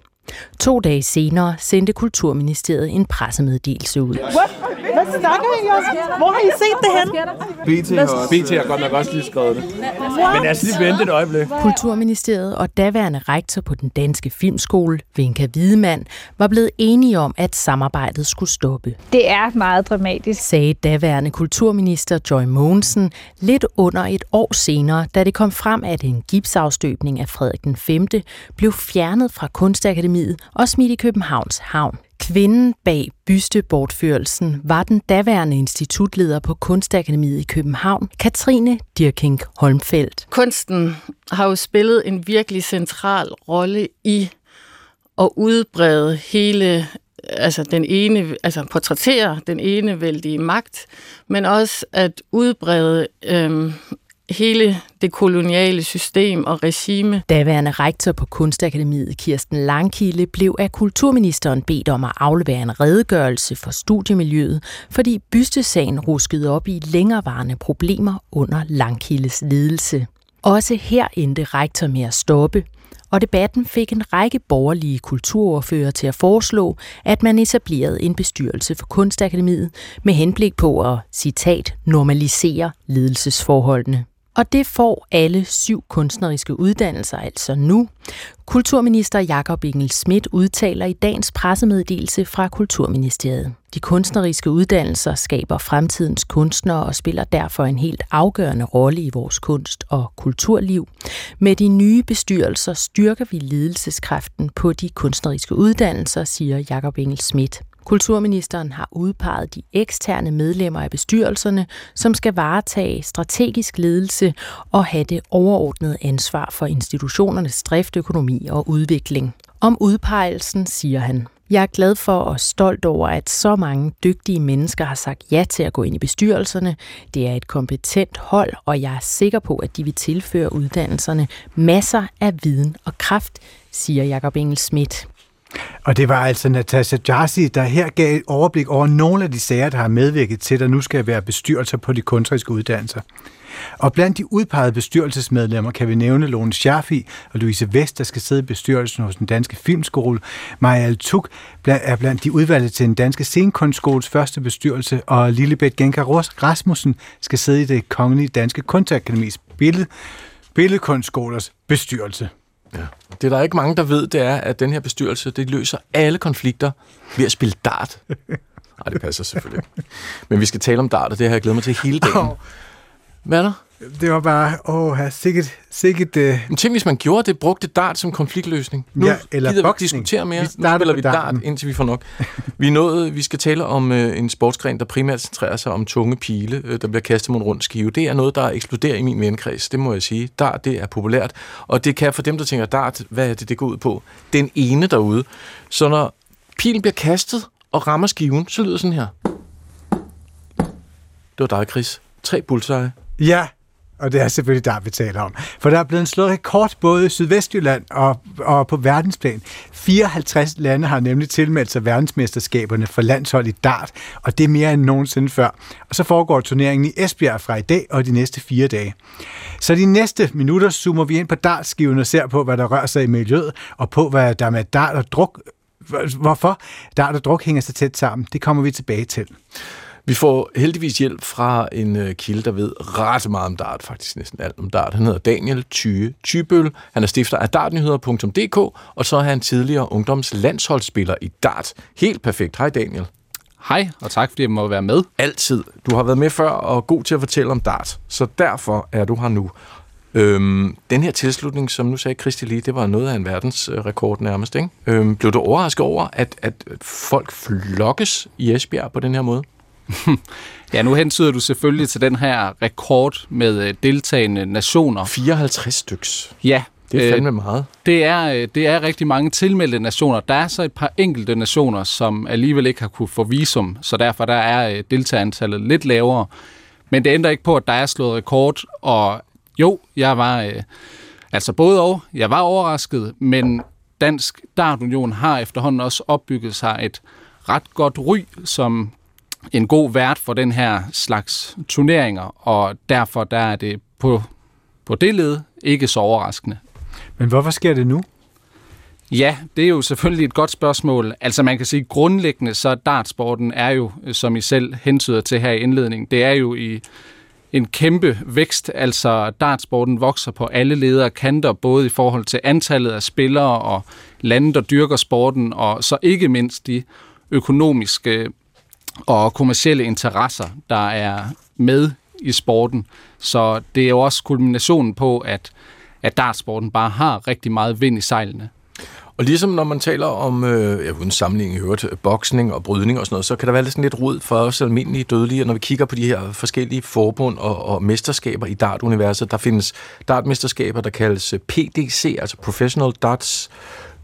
H: To dage senere sendte Kulturministeriet en pressemeddelelse ud.
K: Hvad, Hvad snakker I også? Hvor har I set det hen?
C: BT har, BT har godt nok også lige skrevet det. Men lad os lige vente et øjeblik.
H: Kulturministeriet og daværende rektor på den danske filmskole, Vinka Hvidemann, var blevet enige om, at samarbejdet skulle stoppe.
L: Det er meget dramatisk,
H: sagde daværende kulturminister Joy Mogensen lidt under et år senere, da det kom frem, at en gipsafstøbning af Frederik den 5. blev fjernet fra Kunstakademiet og smidt i Københavns Havn. Kvinden bag bystebortførelsen var den daværende institutleder på Kunstakademiet i København, Katrine Dirking Holmfeldt.
M: Kunsten har jo spillet en virkelig central rolle i at udbrede hele altså den ene, altså portrættere den ene vældige magt, men også at udbrede øhm, hele det koloniale system og regime.
H: Daværende rektor på Kunstakademiet, Kirsten Langkilde, blev af kulturministeren bedt om at aflevere en redegørelse for studiemiljøet, fordi bystesagen ruskede op i længerevarende problemer under Langkildes ledelse. Også her endte rektor med at stoppe, og debatten fik en række borgerlige kulturordfører til at foreslå, at man etablerede en bestyrelse for Kunstakademiet med henblik på at, citat, normalisere ledelsesforholdene. Og det får alle syv kunstneriske uddannelser altså nu. Kulturminister Jakob Engel Schmidt udtaler i dagens pressemeddelelse fra Kulturministeriet. De kunstneriske uddannelser skaber fremtidens kunstnere og spiller derfor en helt afgørende rolle i vores kunst- og kulturliv. Med de nye bestyrelser styrker vi ledelseskraften på de kunstneriske uddannelser, siger Jakob Engel Schmidt. Kulturministeren har udpeget de eksterne medlemmer af bestyrelserne, som skal varetage strategisk ledelse og have det overordnede ansvar for institutionernes drift, økonomi og udvikling. Om udpegelsen siger han, jeg er glad for og stolt over, at så mange dygtige mennesker har sagt ja til at gå ind i bestyrelserne. Det er et kompetent hold, og jeg er sikker på, at de vil tilføre uddannelserne masser af viden og kraft, siger Jakob Engel Schmidt.
B: Og det var altså Natasha Jarsi, der her gav et overblik over nogle af de sager, der har medvirket til, at der nu skal være bestyrelser på de kunstneriske uddannelser. Og blandt de udpegede bestyrelsesmedlemmer kan vi nævne Lone Scherfi og Louise Vest, der skal sidde i bestyrelsen hos den danske filmskole. Maja Altuk er blandt de udvalgte til den danske scenekunstskoles første bestyrelse, og Lillebeth Genka Rasmussen skal sidde i det kongelige danske kunstakademis billed, billedkunstskolers bestyrelse.
C: Ja. Det der er ikke mange, der ved, det er, at den her bestyrelse, det løser alle konflikter ved at spille dart. [LAUGHS] Nej, det passer selvfølgelig ikke. Men vi skal tale om dart, og det har jeg glædet mig til hele dagen. Hvad er der?
B: Det var bare, åh, sikkert, sikkert... Uh...
C: Men tænk, hvis man gjorde det, brugte dart som konfliktløsning. Nu
B: ja, eller
C: gider
B: boksning.
C: vi diskutere mere. Vi nu spiller vi dart, indtil vi får nok. vi, nået, vi skal tale om uh, en sportsgren, der primært centrerer sig om tunge pile, uh, der bliver kastet mod en rund skive. Det er noget, der eksploderer i min venkreds, det må jeg sige. Dart, det er populært. Og det kan for dem, der tænker, dart, hvad er det, det går ud på? Den ene derude. Så når pilen bliver kastet og rammer skiven, så lyder sådan her. Det var dig, Chris. Tre bullseye.
B: Ja, og det er selvfølgelig der, vi taler om. For der er blevet slået rekord både i Sydvestjylland og, og på verdensplan. 54 lande har nemlig tilmeldt sig verdensmesterskaberne for landshold i dart, og det er mere end nogensinde før. Og så foregår turneringen i Esbjerg fra i dag og de næste fire dage. Så de næste minutter zoomer vi ind på dartskiven og ser på, hvad der rører sig i miljøet, og på, hvad der med dart og druk hvorfor dart og druk hænger så tæt sammen. Det kommer vi tilbage til.
C: Vi får heldigvis hjælp fra en øh, kilde, der ved ret meget om dart, faktisk næsten alt om dart. Han hedder Daniel Thyge Tybøl. Han er stifter af dartnyheder.dk, og så er han tidligere ungdomslandsholdsspiller i dart. Helt perfekt. Hej Daniel.
N: Hej, og tak fordi jeg må være med.
C: Altid. Du har været med før og god til at fortælle om dart, så derfor er du her nu. Øhm, den her tilslutning, som nu sagde Christi lige, det var noget af en verdensrekord nærmest. Ikke? Øhm, blev du overrasket over, at, at folk flokkes i Esbjerg på den her måde? [LAUGHS]
N: ja, nu hensyder du selvfølgelig til den her rekord med øh, deltagende nationer.
C: 54 styks.
N: Ja.
C: Det er fandme meget.
N: Det er, øh, det er rigtig mange tilmeldte nationer. Der er så et par enkelte nationer, som alligevel ikke har kunne få visum, så derfor der er øh, deltagerantallet lidt lavere. Men det ændrer ikke på, at der er slået rekord, og jo, jeg var, øh, altså både og, jeg var overrasket, men Dansk Dartunion har efterhånden også opbygget sig et ret godt ry som en god vært for den her slags turneringer, og derfor der er det på, på det led ikke så overraskende.
B: Men hvorfor sker det nu?
N: Ja, det er jo selvfølgelig et godt spørgsmål. Altså man kan sige, grundlæggende så dartsporten er jo, som I selv hentyder til her i indledningen, det er jo i en kæmpe vækst. Altså dartsporten vokser på alle ledere kanter, både i forhold til antallet af spillere og lande, der dyrker sporten, og så ikke mindst de økonomiske og kommercielle interesser, der er med i sporten. Så det er jo også kulminationen på, at, at dartsporten bare har rigtig meget vind i sejlene.
C: Og ligesom når man taler om, øh, ja, uden sammenligning i øvrigt, boksning og brydning og sådan noget, så kan der være lidt, sådan lidt rod for os almindelige dødelige, når vi kigger på de her forskellige forbund og, og mesterskaber i dartuniverset. Der findes dartmesterskaber, der kaldes PDC, altså Professional Darts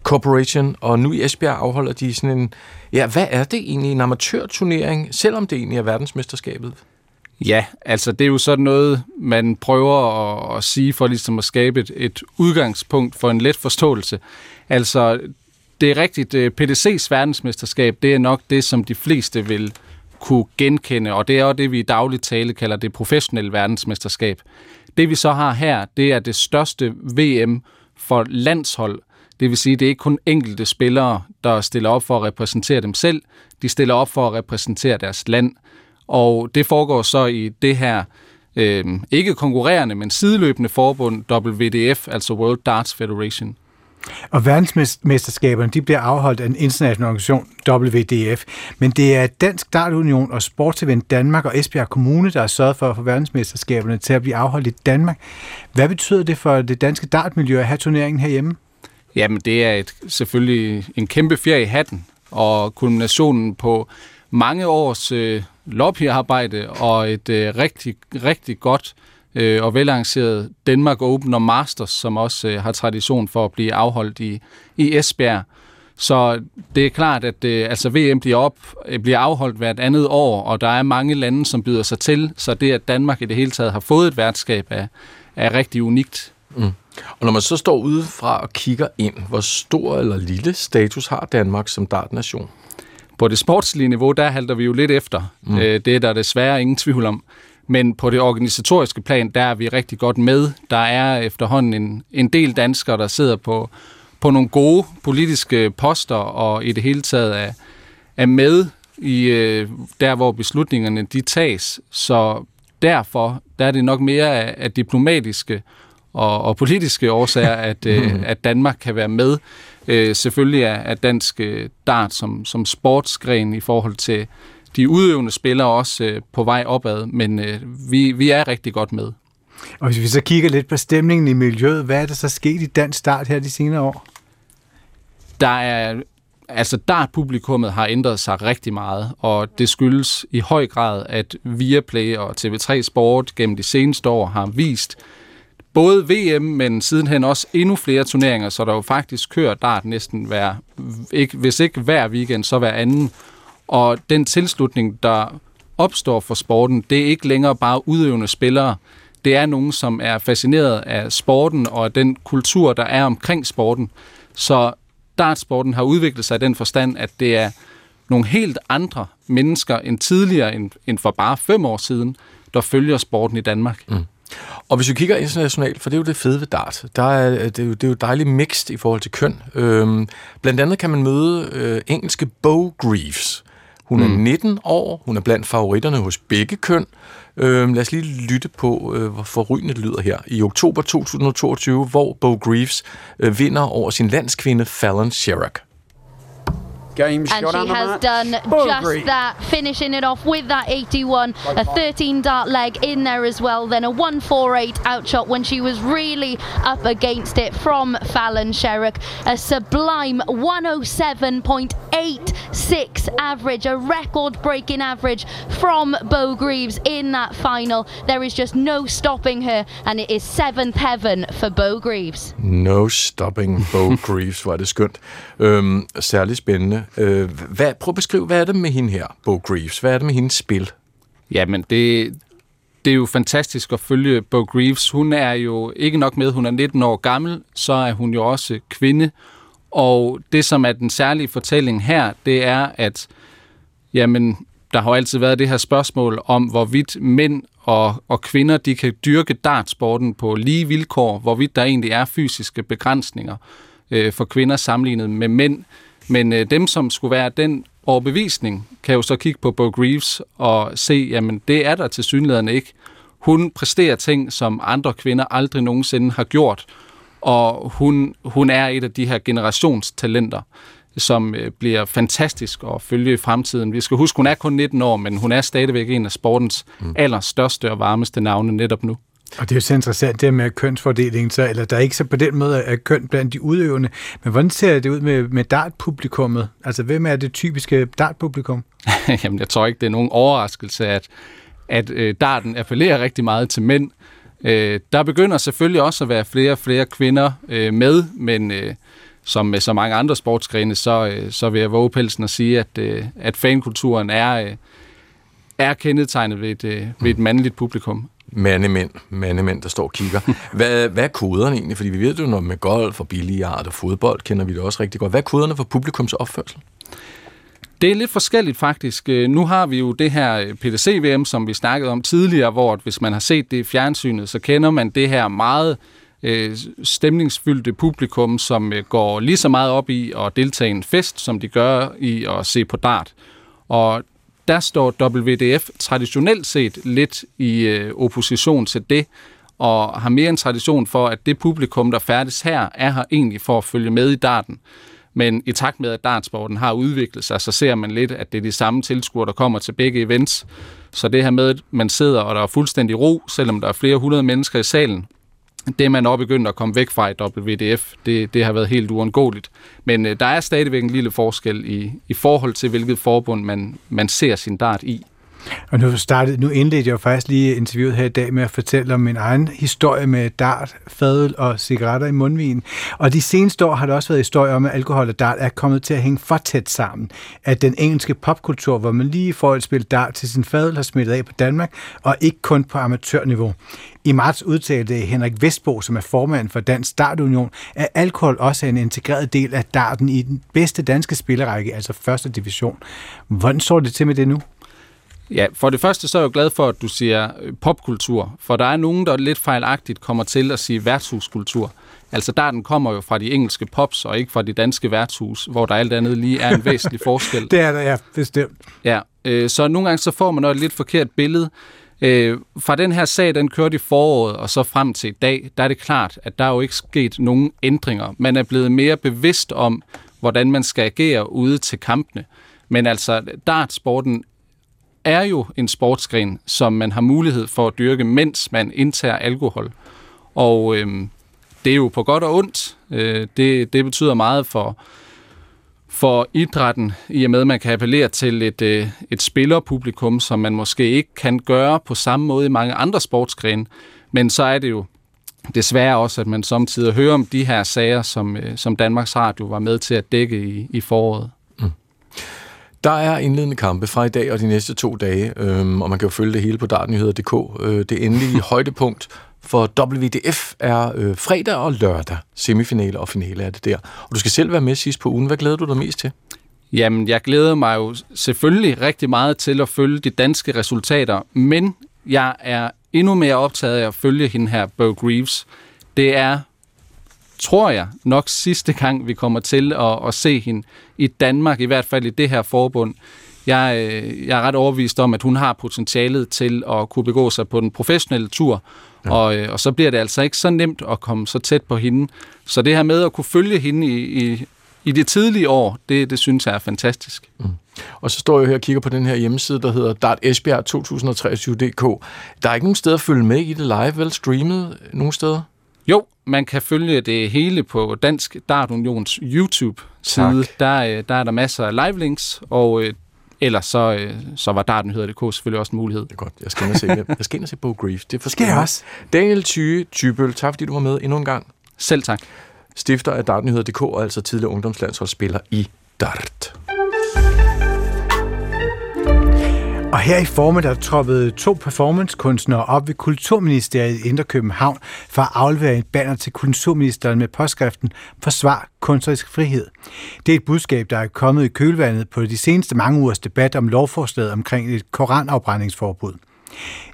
C: Corporation, og nu i Esbjerg afholder de sådan en, ja, hvad er det egentlig, en amatørturnering, selvom det egentlig er verdensmesterskabet?
N: Ja, altså det er jo sådan noget, man prøver at, at sige for ligesom at skabe et, et udgangspunkt for en let forståelse. Altså, det er rigtigt, øh, PDC's verdensmesterskab, det er nok det, som de fleste vil kunne genkende, og det er også det, vi i dagligt tale kalder det professionelle verdensmesterskab. Det vi så har her, det er det største VM for landshold. Det vil sige, det er ikke kun enkelte spillere, der stiller op for at repræsentere dem selv. De stiller op for at repræsentere deres land. Og det foregår så i det her øh, ikke konkurrerende, men sideløbende forbund WDF, altså World Darts Federation.
B: Og verdensmesterskaberne de bliver afholdt af en international organisation, WDF. Men det er Dansk Dartunion og Sportsevent Danmark og Esbjerg Kommune, der har sørget for at få verdensmesterskaberne til at blive afholdt i Danmark. Hvad betyder det for det danske dartmiljø at have turneringen herhjemme?
N: Jamen, det er et, selvfølgelig en kæmpe ferie i hatten, og kulminationen på mange års øh, lobbyarbejde og et øh, rigtig, rigtig godt øh, og velarrangeret Danmark Open og Masters, som også øh, har tradition for at blive afholdt i, i Esbjerg. Så det er klart, at øh, altså VM bliver, op, øh, bliver afholdt hvert andet år, og der er mange lande, som byder sig til, så det, at Danmark i det hele taget har fået et værtskab, er, er rigtig unikt. Mm.
C: Og når man så står udefra og kigger ind, hvor stor eller lille status har Danmark som dartnation?
N: På det sportslige niveau, der halter vi jo lidt efter. Mm. Øh, det er der desværre ingen tvivl om. Men på det organisatoriske plan, der er vi rigtig godt med. Der er efterhånden en, en del danskere, der sidder på, på nogle gode politiske poster, og i det hele taget er, er med i øh, der, hvor beslutningerne de tages. Så derfor der er det nok mere af, af diplomatiske og, og politiske årsager, at, øh, [LAUGHS] at Danmark kan være med. Øh, selvfølgelig er, er dansk øh, dart som, som sportsgren i forhold til de udøvende spillere også øh, på vej opad, men øh, vi, vi er rigtig godt med.
B: Og hvis vi så kigger lidt på stemningen i miljøet, hvad er der så sket i dansk start her de senere år?
N: Der er altså dartpublikummet har ændret sig rigtig meget, og det skyldes i høj grad, at Viaplay og TV3 Sport gennem de seneste år har vist både VM, men sidenhen også endnu flere turneringer, så der jo faktisk kører dart næsten hver, ikke, hvis ikke hver weekend, så hver anden. Og den tilslutning, der opstår for sporten, det er ikke længere bare udøvende spillere. Det er nogen, som er fascineret af sporten og af den kultur, der er omkring sporten. Så dartsporten har udviklet sig i den forstand, at det er nogle helt andre mennesker end tidligere, end, end for bare fem år siden, der følger sporten i Danmark. Mm.
C: Og hvis vi kigger internationalt, for det er jo det fede ved dart, der er, det, er jo, det er jo dejligt mixed i forhold til køn. Øhm, blandt andet kan man møde øh, engelske Bo Greaves. Hun er mm. 19 år, hun er blandt favoritterne hos begge køn. Øhm, lad os lige lytte på, øh, hvor forrygende det lyder her. I oktober 2022, hvor Bo Greaves øh, vinder over sin landskvinde Fallon Sherrock.
O: Game and she has done just that, finishing it off with that 81, a 13 dart leg in there as well, then a 148 outshot when she was really up against it from Fallon Sherrock. A sublime 107.86 average, a record breaking average from Bo Greaves in that final. There is just no stopping her, and it is seventh heaven for Bo Greaves.
C: No stopping Bo [LAUGHS] Greaves, var er det skønt. Øhm, særligt spændende. Øh, hvad, prøv at beskrive, hvad er det med hende her, Bo Greaves? Hvad er det med hendes spil?
N: Jamen, det, det er jo fantastisk at følge Bo Greaves. Hun er jo ikke nok med, hun er 19 år gammel, så er hun jo også kvinde. Og det, som er den særlige fortælling her, det er, at jamen, der har jo altid været det her spørgsmål om, hvorvidt mænd og, og kvinder de kan dyrke dartsporten på lige vilkår, hvorvidt der egentlig er fysiske begrænsninger øh, for kvinder sammenlignet med mænd. Men øh, dem, som skulle være den overbevisning, kan jo så kigge på Bo Greaves og se, jamen det er der til synligheden ikke. Hun præsterer ting, som andre kvinder aldrig nogensinde har gjort, og hun, hun er et af de her generationstalenter som øh, bliver fantastisk at følge i fremtiden. Vi skal huske, hun er kun 19 år, men hun er stadigvæk en af sportens mm. allerstørste og varmeste navne netop nu.
B: Og det er jo så interessant det med kønsfordelingen, så, eller der er ikke så på den måde er køn blandt de udøvende. Men hvordan ser det ud med, med dartpublikummet? Altså, hvem er det typiske dartpublikum? [LAUGHS]
N: Jamen, jeg tror ikke, det er nogen overraskelse, at, at øh, darten appellerer rigtig meget til mænd. Øh, der begynder selvfølgelig også at være flere og flere kvinder øh, med, men øh, som med så mange andre sportsgrene, så, øh, så vil jeg våge pelsen at sige, at, øh, at fankulturen er, øh, er kendetegnet ved et, øh, ved et mandligt publikum.
C: Mandemænd, mandemænd, der står og kigger. [LAUGHS] Hvad, hvad er koderne egentlig? Fordi vi ved jo noget med golf og billiard og fodbold, kender vi det også rigtig godt. Hvad er koderne for publikums opførsel?
N: Det er lidt forskelligt faktisk. Nu har vi jo det her PDC-VM, som vi snakkede om tidligere, hvor hvis man har set det i fjernsynet, så kender man det her meget øh, stemningsfyldte publikum, som øh, går lige så meget op i at deltage i en fest, som de gør i at se på dart. Og der står WDF traditionelt set lidt i øh, opposition til det, og har mere en tradition for, at det publikum, der færdes her, er her egentlig for at følge med i darten. Men i takt med, at dartsporten har udviklet sig, så ser man lidt, at det er de samme tilskuere, der kommer til begge events. Så det her med, at man sidder, og der er fuldstændig ro, selvom der er flere hundrede mennesker i salen, det man er begyndt at komme væk fra i WDF, det, det har været helt uundgåeligt. Men øh, der er stadigvæk en lille forskel i, i forhold til, hvilket forbund man, man ser sin dart i.
B: Og nu, startede, nu indledte jeg jo faktisk lige interviewet her i dag med at fortælle om min egen historie med dart, fadel og cigaretter i mundvin. Og de seneste år har der også været historier om, at alkohol og dart er kommet til at hænge for tæt sammen. At den engelske popkultur, hvor man lige får et spil dart til sin fadel, har smittet af på Danmark, og ikke kun på amatørniveau. I marts udtalte Henrik Vestbo, som er formand for Dansk Dartunion, at alkohol også er en integreret del af darten i den bedste danske spillerække, altså første division. Hvordan står det til med det nu?
N: Ja, for det første så er jeg jo glad for, at du siger øh, popkultur, for der er nogen, der lidt fejlagtigt kommer til at sige værtshuskultur. Altså der den kommer jo fra de engelske pops, og ikke fra de danske værtshus, hvor der alt andet lige er en [LAUGHS] væsentlig forskel.
B: det er der, ja, bestemt.
N: Ja, øh, så nogle gange så får man noget et lidt forkert billede. Øh, fra den her sag, den kørte i foråret, og så frem til i dag, der er det klart, at der er jo ikke sket nogen ændringer. Man er blevet mere bevidst om, hvordan man skal agere ude til kampene. Men altså, dartsporten er jo en sportsgren, som man har mulighed for at dyrke, mens man indtager alkohol. Og øh, det er jo på godt og ondt. Øh, det, det betyder meget for, for idrætten, i og med at man kan appellere til et, øh, et spillerpublikum, som man måske ikke kan gøre på samme måde i mange andre sportsgrene. Men så er det jo desværre også, at man samtidig hører om de her sager, som, øh, som Danmarks Radio var med til at dække i, i foråret.
C: Der er indledende kampe fra i dag og de næste to dage, øhm, og man kan jo følge det hele på dartnyheder.dk. Øh, det endelige [LAUGHS] højdepunkt for WDF er øh, fredag og lørdag. Semifinale og finale er det der. Og du skal selv være med sidst på ugen. Hvad glæder du dig mest til?
N: Jamen, jeg glæder mig jo selvfølgelig rigtig meget til at følge de danske resultater, men jeg er endnu mere optaget af at følge hende her, Bo Greaves. Det er tror jeg, nok sidste gang, vi kommer til at, at se hende i Danmark, i hvert fald i det her forbund. Jeg, øh, jeg er ret overbevist om, at hun har potentialet til at kunne begå sig på den professionelle tur, ja. og, øh, og så bliver det altså ikke så nemt at komme så tæt på hende. Så det her med at kunne følge hende i, i, i det tidlige år, det, det synes jeg er fantastisk. Mm.
C: Og så står jeg her og kigger på den her hjemmeside, der hedder dartesbjerg2023.dk. Der er ikke nogen steder at følge med i det live, vel? Streamet nogen steder?
N: Jo, man kan følge det hele på Dansk Dart Unions YouTube-side. Der, øh, der er der masser af live links, og øh, ellers så, øh, så var dartnyheder.dk selvfølgelig også en mulighed.
C: Det er godt. Jeg skal ind og se, jeg skal ind og se Bo Grief.
B: Det skal jeg også.
C: Daniel Thyge Tybøl, tak fordi du var med endnu en gang.
N: Selv tak.
C: Stifter af dartnyheder.dk og altså tidligere ungdomslandsholdsspiller i dart.
B: Og her i formiddag der troppede to performancekunstnere op ved Kulturministeriet i Indre København for at aflevere et banner til kulturministeren med påskriften Forsvar kunstnerisk frihed. Det er et budskab, der er kommet i kølvandet på de seneste mange ugers debat om lovforslaget omkring et koranafbrændingsforbud.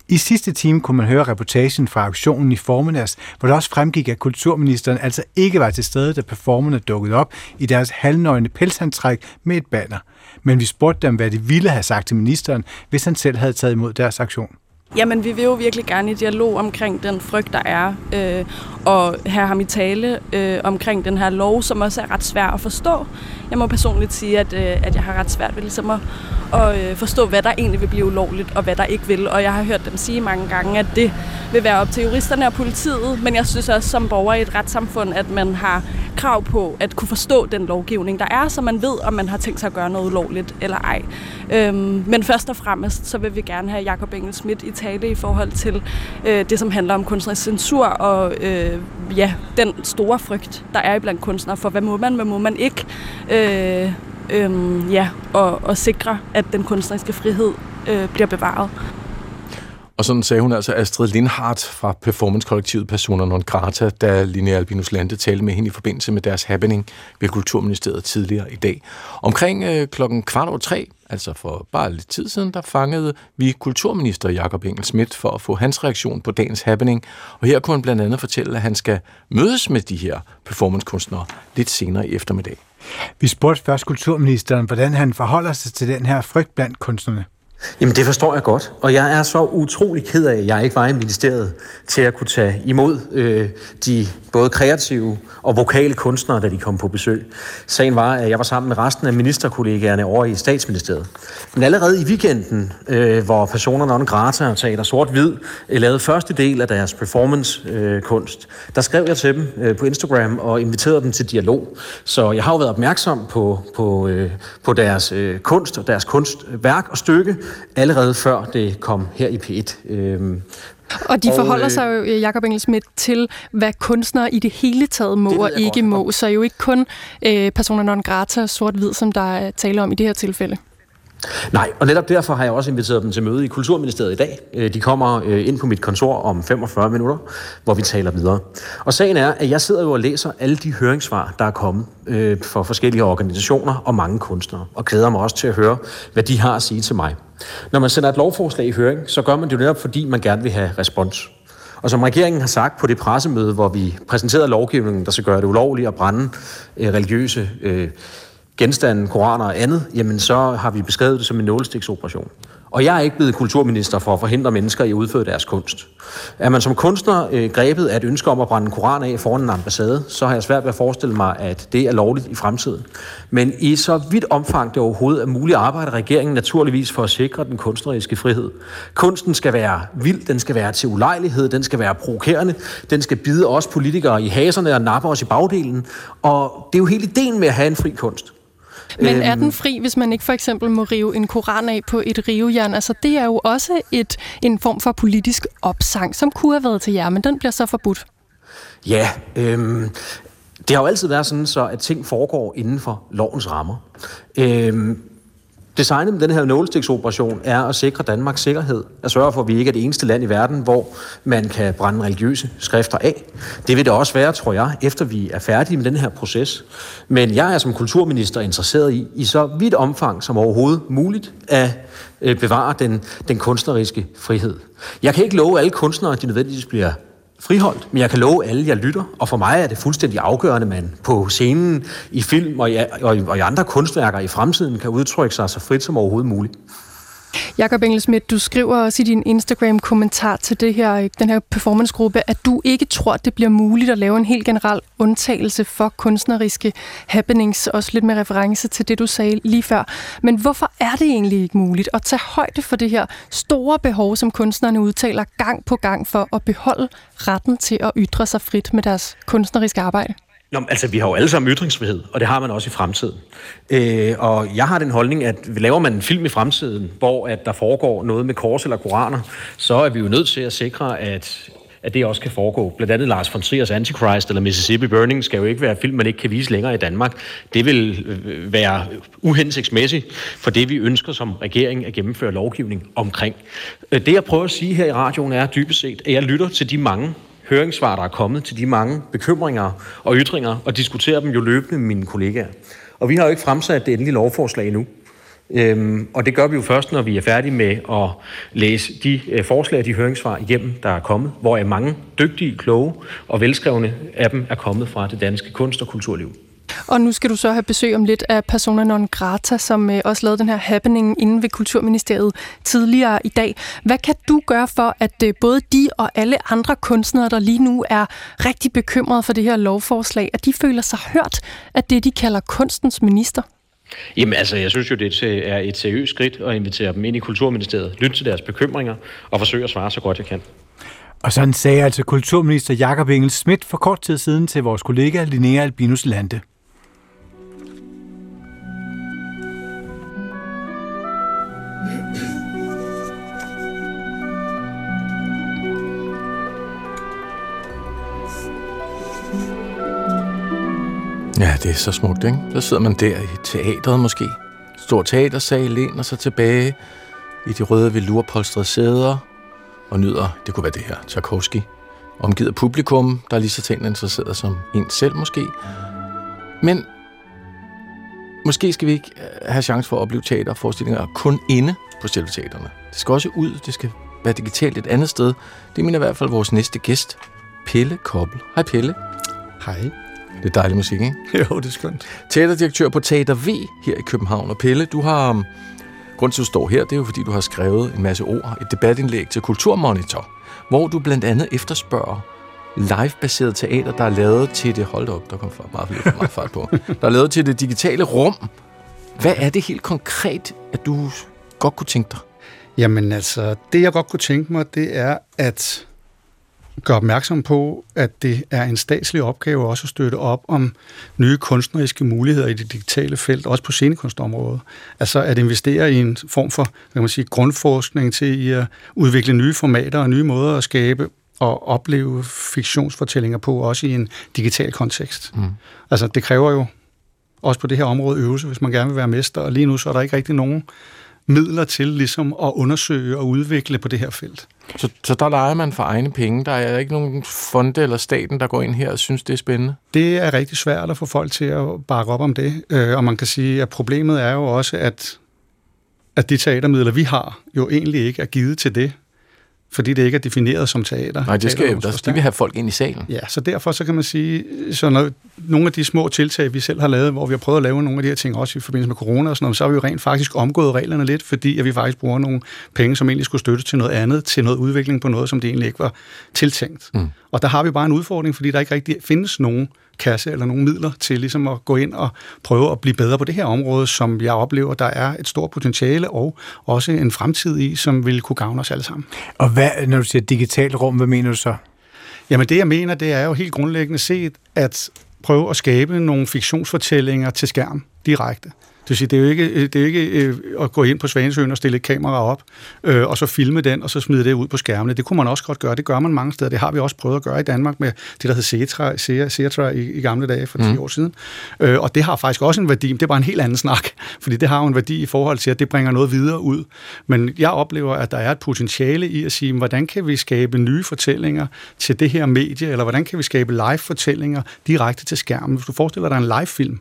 B: I sidste time kunne man høre reportagen fra auktionen i formiddags, hvor det også fremgik, at kulturministeren altså ikke var til stede, da performerne dukkede op i deres halvnøgne pelsantræk med et banner. Men vi spurgte dem, hvad de ville have sagt til ministeren, hvis han selv havde taget imod deres aktion.
P: Jamen, vi vil jo virkelig gerne i dialog omkring den frygt, der er, øh, og have ham i tale øh, omkring den her lov, som også er ret svær at forstå. Jeg må personligt sige, at, øh, at jeg har ret svært ved ligesom at, at øh, forstå, hvad der egentlig vil blive ulovligt, og hvad der ikke vil. Og jeg har hørt dem sige mange gange, at det vil være op til juristerne og politiet, men jeg synes også som borger i et retssamfund, at man har krav på at kunne forstå den lovgivning, der er, så man ved, om man har tænkt sig at gøre noget ulovligt eller ej. Øhm, men først og fremmest, så vil vi gerne have Jakob Engel Schmidt i tale i forhold til øh, det, som handler om kunstnerisk censur og øh, ja, den store frygt, der er blandt kunstnere for, hvad må man, hvad må man ikke. Øh, øh, ja, og, og sikre, at den kunstneriske frihed øh, bliver bevaret.
C: Og sådan sagde hun altså Astrid Lindhardt fra performancekollektivet Persona non grata, da Linnea Albinus Lande talte med hende i forbindelse med deres happening ved Kulturministeriet tidligere i dag. Omkring øh, klokken kvart over tre, altså for bare lidt tid siden, der fangede vi kulturminister Jakob Engel Schmidt for at få hans reaktion på dagens happening. Og her kunne han blandt andet fortælle, at han skal mødes med de her performancekunstnere lidt senere i eftermiddag.
B: Vi spurgte først kulturministeren, hvordan han forholder sig til den her frygt blandt kunstnerne.
Q: Jamen det forstår jeg godt, og jeg er så utrolig ked af, at jeg ikke var i ministeriet til at kunne tage imod øh, de både kreative og vokale kunstnere, da de kom på besøg. Sagen var, at jeg var sammen med resten af ministerkollegaerne over i statsministeriet. Men allerede i weekenden, øh, hvor personerne on grata og teater sort-hvid øh, lavede første del af deres performance-kunst, øh, der skrev jeg til dem øh, på Instagram og inviterede dem til dialog. Så jeg har jo været opmærksom på, på, øh, på deres øh, kunst og deres kunstværk og stykke, allerede før det kom her i P1. Øhm,
R: og de forholder og, sig jo, øh, Jacob Engelsmidt, til, hvad kunstnere i det hele taget må og ikke godt. må. Så jo ikke kun øh, personer non grata sort-hvid, som der er tale om i det her tilfælde.
Q: Nej, og netop derfor har jeg også inviteret dem til møde i Kulturministeriet i dag. Øh, de kommer øh, ind på mit kontor om 45 minutter, hvor vi taler videre. Og sagen er, at jeg sidder jo og læser alle de høringssvar, der er kommet øh, for forskellige organisationer og mange kunstnere, og glæder mig også til at høre, hvad de har at sige til mig. Når man sender et lovforslag i høring, så gør man det jo netop, fordi man gerne vil have respons. Og som regeringen har sagt på det pressemøde, hvor vi præsenterede lovgivningen, der skal gøre det ulovligt at brænde øh, religiøse øh, genstande, koraner og andet, jamen så har vi beskrevet det som en nålestiksoperation. Og jeg er ikke blevet kulturminister for at forhindre mennesker i at udføre deres kunst. Er man som kunstner øh, grebet af et ønske om at brænde en koran af foran en ambassade, så har jeg svært ved at forestille mig, at det er lovligt i fremtiden. Men i så vidt omfang det overhovedet er muligt, arbejder regeringen naturligvis for at sikre den kunstneriske frihed. Kunsten skal være vild, den skal være til ulejlighed, den skal være provokerende, den skal bide os politikere i haserne og nappe os i bagdelen. Og det er jo hele ideen med at have en fri kunst.
R: Men er den øhm. fri, hvis man ikke for eksempel må rive en koran af på et rivejern? Altså, det er jo også et, en form for politisk opsang, som kunne have været til jer, men den bliver så forbudt.
Q: Ja, øhm, det har jo altid været sådan, så at ting foregår inden for lovens rammer. Øhm, Designet med den her nålestiksoperation er at sikre Danmarks sikkerhed. At sørge for, at vi ikke er det eneste land i verden, hvor man kan brænde religiøse skrifter af. Det vil det også være, tror jeg, efter vi er færdige med den her proces. Men jeg er som kulturminister interesseret i, i så vidt omfang som overhovedet muligt, at øh, bevare den, den kunstneriske frihed. Jeg kan ikke love alle kunstnere, at de nødvendigvis bliver friholdt, men jeg kan love alle, jeg lytter, og for mig er det fuldstændig afgørende, at man på scenen, i film og i, og, i, og i andre kunstværker i fremtiden kan udtrykke sig så frit som overhovedet muligt.
R: Jakob Engelsmidt, du skriver også i din Instagram-kommentar til det her, øh, den her performancegruppe, at du ikke tror, at det bliver muligt at lave en helt generel undtagelse for kunstneriske happenings, også lidt med reference til det, du sagde lige før. Men hvorfor er det egentlig ikke muligt at tage højde for det her store behov, som kunstnerne udtaler gang på gang for at beholde retten til at ytre sig frit med deres kunstneriske arbejde?
Q: Nå, altså, vi har jo alle sammen ytringsfrihed, og det har man også i fremtiden. Øh, og jeg har den holdning, at laver man en film i fremtiden, hvor at der foregår noget med kors eller koraner, så er vi jo nødt til at sikre, at at det også kan foregå. Blandt andet Lars von Triers Antichrist eller Mississippi Burning skal jo ikke være film, man ikke kan vise længere i Danmark. Det vil øh, være uhensigtsmæssigt for det, vi ønsker som regering at gennemføre lovgivning omkring. Øh, det, jeg prøver at sige her i radioen, er dybest set, at jeg lytter til de mange høringssvar, der er kommet til de mange bekymringer og ytringer, og diskuterer dem jo løbende med mine kollegaer. Og vi har jo ikke fremsat det endelige lovforslag endnu. Øhm, og det gør vi jo først, når vi er færdige med at læse de øh, forslag og de høringssvar hjem, der er kommet, hvor mange dygtige, kloge og velskrevne af dem er kommet fra det danske kunst- og kulturliv.
R: Og nu skal du så have besøg om lidt af Persona non grata, som øh, også lavede den her happening inde ved Kulturministeriet tidligere i dag. Hvad kan du gøre for, at øh, både de og alle andre kunstnere, der lige nu er rigtig bekymrede for det her lovforslag, at de føler sig hørt af det, de kalder kunstens minister?
Q: Jamen altså, jeg synes jo, det er et seriøst skridt at invitere dem ind i Kulturministeriet, lytte til deres bekymringer og forsøge at svare så godt jeg kan.
B: Og sådan sagde altså kulturminister Jakob Engel Schmidt for kort tid siden til vores kollega Linnea Albinus Lande.
C: Ja, det er så smukt, ikke? Så sidder man der i teatret måske. Stor teatersal, læner sig tilbage i de røde velurpolstrede sæder og nyder, det kunne være det her, Tchaikovsky. Omgivet publikum, der er lige så tænkt interesseret som en selv måske. Men måske skal vi ikke øh, have chance for at opleve teaterforestillinger kun inde på selve teaterne. Det skal også ud, det skal være digitalt et andet sted. Det mener i hvert fald vores næste gæst, Pelle Kobbel. Hej Pelle.
S: Hej.
C: Det er dejlig musik, ikke? [LAUGHS]
S: Jo, det er skønt.
C: Teaterdirektør på Teater V her i København. Og Pelle, du har... Um, grund til, at du står her, det er jo, fordi du har skrevet en masse ord, et debatindlæg til Kulturmonitor, hvor du blandt andet efterspørger live-baseret teater, der er lavet til det... Hold op, der kom for meget, for meget fart på. Der er lavet til det digitale rum. Hvad er det helt konkret, at du godt kunne tænke dig?
S: Jamen altså, det jeg godt kunne tænke mig, det er at gør opmærksom på, at det er en statslig opgave også at støtte op om nye kunstneriske muligheder i det digitale felt, også på scenekunstområdet. Altså at investere i en form for hvad man sige, grundforskning til at udvikle nye formater og nye måder at skabe og opleve fiktionsfortællinger på, også i en digital kontekst. Mm. Altså det kræver jo også på det her område øvelse, hvis man gerne vil være mester, og lige nu så er der ikke rigtig nogen midler til ligesom at undersøge og udvikle på det her felt.
C: Så, så der leger man for egne penge? Der er ikke nogen fonde eller staten, der går ind her og synes, det er spændende?
S: Det er rigtig svært at få folk til at bakke op om det. Øh, og man kan sige, at problemet er jo også, at, at de teatermidler, vi har, jo egentlig ikke er givet til det fordi det ikke er defineret som teater.
C: Nej, det skal, der skal vi have folk ind i salen.
S: Ja, så derfor så kan man sige, så når nogle af de små tiltag, vi selv har lavet, hvor vi har prøvet at lave nogle af de her ting, også i forbindelse med corona og sådan noget, så har vi jo rent faktisk omgået reglerne lidt, fordi at vi faktisk bruger nogle penge, som egentlig skulle støtte til noget andet, til noget udvikling på noget, som det egentlig ikke var tiltænkt. Mm. Og der har vi bare en udfordring, fordi der ikke rigtig findes nogen kasse eller nogle midler til ligesom at gå ind og prøve at blive bedre på det her område, som jeg oplever, der er et stort potentiale og også en fremtid i, som vil kunne gavne os alle sammen.
B: Og hvad, når du siger digitalt rum, hvad mener du så?
S: Jamen det, jeg mener, det er jo helt grundlæggende set at prøve at skabe nogle fiktionsfortællinger til skærm direkte. Det vil sige, det er jo ikke, det er ikke øh, at gå ind på Svanesøen og stille et kamera op, øh, og så filme den, og så smide det ud på skærmene. Det kunne man også godt gøre. Det gør man mange steder. Det har vi også prøvet at gøre i Danmark med det, der hed Cetra, Cetra i, i gamle dage for 10 mm. år siden. Øh, og det har faktisk også en værdi, men det er bare en helt anden snak, [LAUGHS] fordi det har jo en værdi i forhold til, at det bringer noget videre ud. Men jeg oplever, at der er et potentiale i at sige, hvordan kan vi skabe nye fortællinger til det her medie, eller hvordan kan vi skabe live-fortællinger direkte til skærmen. Hvis du forestiller dig en live-film,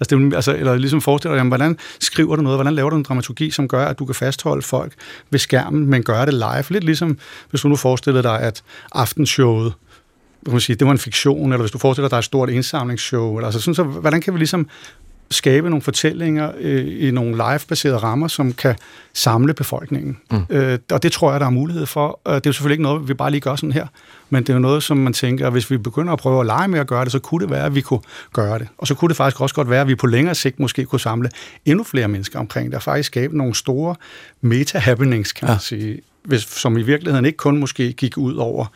S: Altså, det, altså, eller ligesom forestiller dig, hvordan skriver du noget, hvordan laver du en dramaturgi, som gør, at du kan fastholde folk ved skærmen, men gøre det live. Lidt ligesom, hvis du nu forestiller dig, at aftenshowet, man sige, det var en fiktion, eller hvis du forestiller dig et stort indsamlingsshow, eller altså sådan, så hvordan kan vi ligesom skabe nogle fortællinger øh, i nogle live-baserede rammer, som kan samle befolkningen. Mm. Øh, og det tror jeg, der er mulighed for. Det er jo selvfølgelig ikke noget, vi bare lige gør sådan her, men det er jo noget, som man tænker, at hvis vi begynder at prøve at lege med at gøre det, så kunne det være, at vi kunne gøre det. Og så kunne det faktisk også godt være, at vi på længere sigt måske kunne samle endnu flere mennesker omkring det, og faktisk skabe nogle store meta-happenings, kan man ja. sige, hvis, som i virkeligheden ikke kun måske gik ud over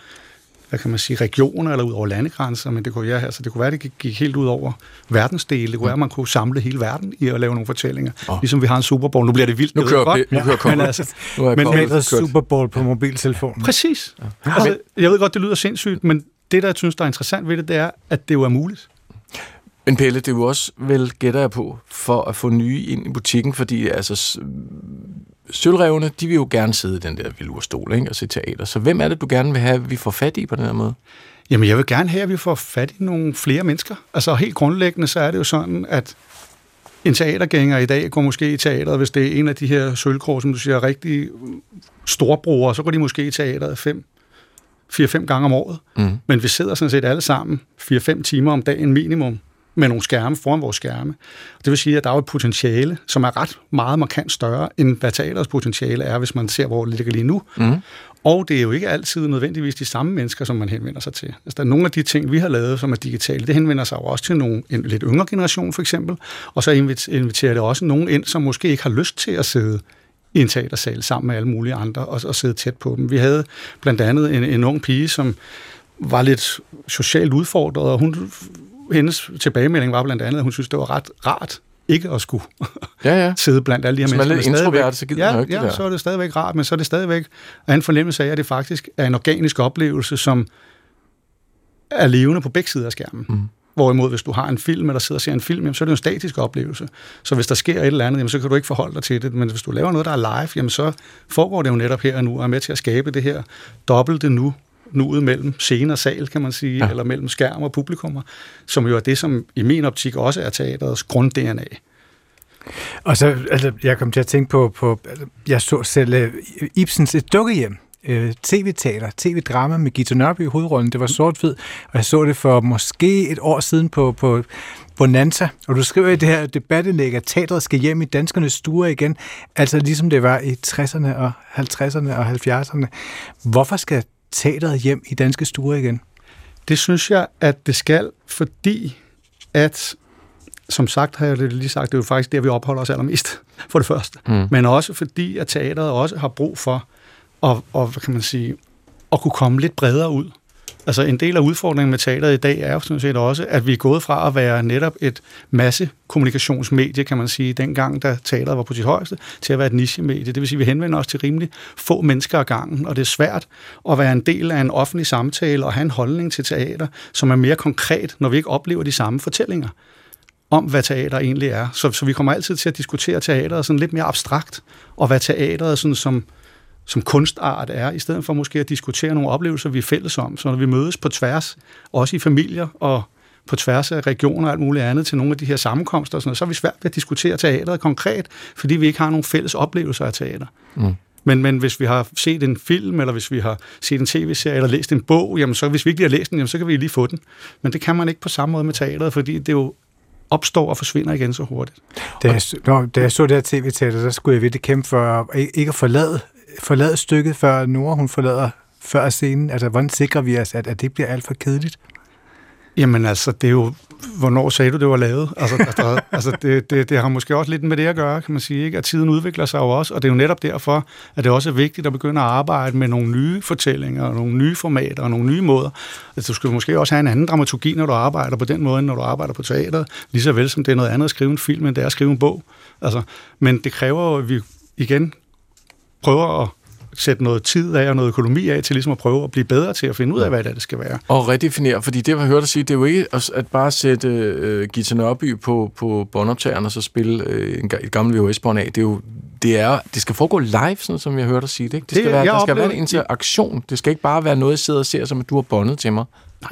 S: hvad kan man sige, regioner eller ud over landegrænser, men det kunne, ja, altså, det kunne være, det gik, gik helt ud over verdensdele. Det kunne være, at man kunne samle hele verden i at lave nogle fortællinger. Oh. Ligesom vi har en Super Bowl. Nu bliver det vildt.
C: Nu kører,
S: godt.
C: nu kører ja.
S: men, altså, [LAUGHS]
B: nu er men, men Super Bowl på mobiltelefonen.
S: Præcis. Ja. Altså, jeg ved godt, det lyder sindssygt, men det, der jeg synes, der er interessant ved det, det er, at det jo er muligt.
C: Men Pelle, det er jo også vel, gætter jeg på, for at få nye ind i butikken, fordi altså, sølvrevne, de vil jo gerne sidde i den der velurstol ikke, og se teater. Så hvem er det, du gerne vil have, at vi får fat i på den her måde?
S: Jamen, jeg vil gerne have, at vi får fat i nogle flere mennesker. Altså, helt grundlæggende, så er det jo sådan, at en teatergænger i dag går måske i teateret, hvis det er en af de her sølvkrog, som du siger, rigtig storbrugere, så går de måske i teateret fem, 4-5 gange om året. Mm. Men vi sidder sådan set alle sammen 4-5 timer om dagen minimum med nogle skærme foran vores skærme. Det vil sige, at der er et potentiale, som er ret meget markant større, end hvad teaterets potentiale er, hvis man ser, hvor det ligger lige nu. Mm. Og det er jo ikke altid nødvendigvis de samme mennesker, som man henvender sig til. Altså, der er nogle af de ting, vi har lavet, som er digitale, det henvender sig jo også til nogle, en lidt yngre generation, for eksempel. Og så inviterer det også nogen ind, som måske ikke har lyst til at sidde i en teatersal sammen med alle mulige andre og, og sidde tæt på dem. Vi havde blandt andet en, en ung pige, som var lidt socialt udfordret, og hun hendes tilbagemelding var blandt andet, at hun synes, det var ret rart ikke at skulle [LAUGHS]
C: ja, ja. [LAUGHS]
S: sidde blandt alle de her
C: Hvis
S: mennesker.
C: Hvis man er lidt introvert, så gider
S: ja,
C: man ikke
S: ja,
C: det der.
S: så er det stadigvæk rart, men så er det stadigvæk af en fornemmelse af, at det faktisk er en organisk oplevelse, som er levende på begge sider af skærmen. Mm. Hvorimod, hvis du har en film, eller sidder og ser en film, jamen, så er det en statisk oplevelse. Så hvis der sker et eller andet, jamen, så kan du ikke forholde dig til det. Men hvis du laver noget, der er live, jamen, så foregår det jo netop her og nu, og er med til at skabe det her dobbelte nu, nuet mellem scene og sal, kan man sige, ja. eller mellem skærm og publikummer, som jo er det, som i min optik også er teaterets grund-DNA.
B: Og så, altså, jeg kom til at tænke på, på altså, jeg så selv uh, Ibsens Et dukkehjem, uh, tv-teater, tv-drama med Gita Nørby i hovedrollen. Det var sort-hvid, og jeg så det for måske et år siden på, på Bonanza, og du skriver i det her debatindlæg, at teatret skal hjem i danskernes stuer igen, altså ligesom det var i 60'erne og 50'erne og 70'erne. Hvorfor skal teateret hjem i danske stuer igen?
S: Det synes jeg, at det skal, fordi at, som sagt har jeg lige sagt, det er jo faktisk der, vi opholder os allermest, for det første. Mm. Men også fordi, at teateret også har brug for at, og, hvad kan man sige, at kunne komme lidt bredere ud. Altså en del af udfordringen med teateret i dag er jo sådan set også, at vi er gået fra at være netop et masse kommunikationsmedie, kan man sige, dengang da teateret var på sit højeste, til at være et nichemedie. Det vil sige, at vi henvender os til rimelig få mennesker ad gangen, og det er svært at være en del af en offentlig samtale og have en holdning til teater, som er mere konkret, når vi ikke oplever de samme fortællinger om, hvad teater egentlig er. Så, så vi kommer altid til at diskutere teateret sådan lidt mere abstrakt, og hvad teateret sådan som som kunstart er, i stedet for måske at diskutere nogle oplevelser, vi er fælles om. Så når vi mødes på tværs, også i familier og på tværs af regioner og alt muligt andet til nogle af de her sammenkomster, og sådan noget, så er vi svært ved at diskutere teateret konkret, fordi vi ikke har nogen fælles oplevelser af teater. Mm. Men, men hvis vi har set en film, eller hvis vi har set en tv-serie, eller læst en bog, jamen så hvis vi ikke lige har læst den, jamen så kan vi lige få den. Men det kan man ikke på samme måde med teateret, fordi det jo opstår og forsvinder igen så hurtigt.
B: Da jeg, når, da jeg så det her tv-teater, så skulle jeg virkelig kæmpe for ikke at forlade forlade stykket, før Nora hun forlader før scenen? Altså, hvordan sikrer vi os, at, at det bliver alt for kedeligt?
S: Jamen altså, det er jo, hvornår sagde du, det var lavet? Altså, der, altså det, det, det har måske også lidt med det at gøre, kan man sige, ikke? at tiden udvikler sig jo også, og det er jo netop derfor, at det også er vigtigt at begynde at arbejde med nogle nye fortællinger, og nogle nye formater, og nogle nye måder. Altså, du skal måske også have en anden dramaturgi, når du arbejder på den måde, end når du arbejder på teateret, lige så vel som det er noget andet at skrive en film, end det er at skrive en bog. Altså, men det kræver jo, at vi igen prøver at sætte noget tid af og noget økonomi af til ligesom at prøve at blive bedre til at finde ud af, hvad det, er, det skal være.
C: Og redefinere, fordi det, jeg har hørt dig sige, det er jo ikke at bare sætte uh, Gita Nørby på, på båndoptageren og så spille uh, et gammelt VHS-bånd af. Det, er jo, det, er, det skal foregå live, sådan som jeg hørte dig sige det. Ikke? Det skal det, være, der skal oplever, være en interaktion. Det skal ikke bare være noget, jeg sidder og ser, som at du har båndet til mig.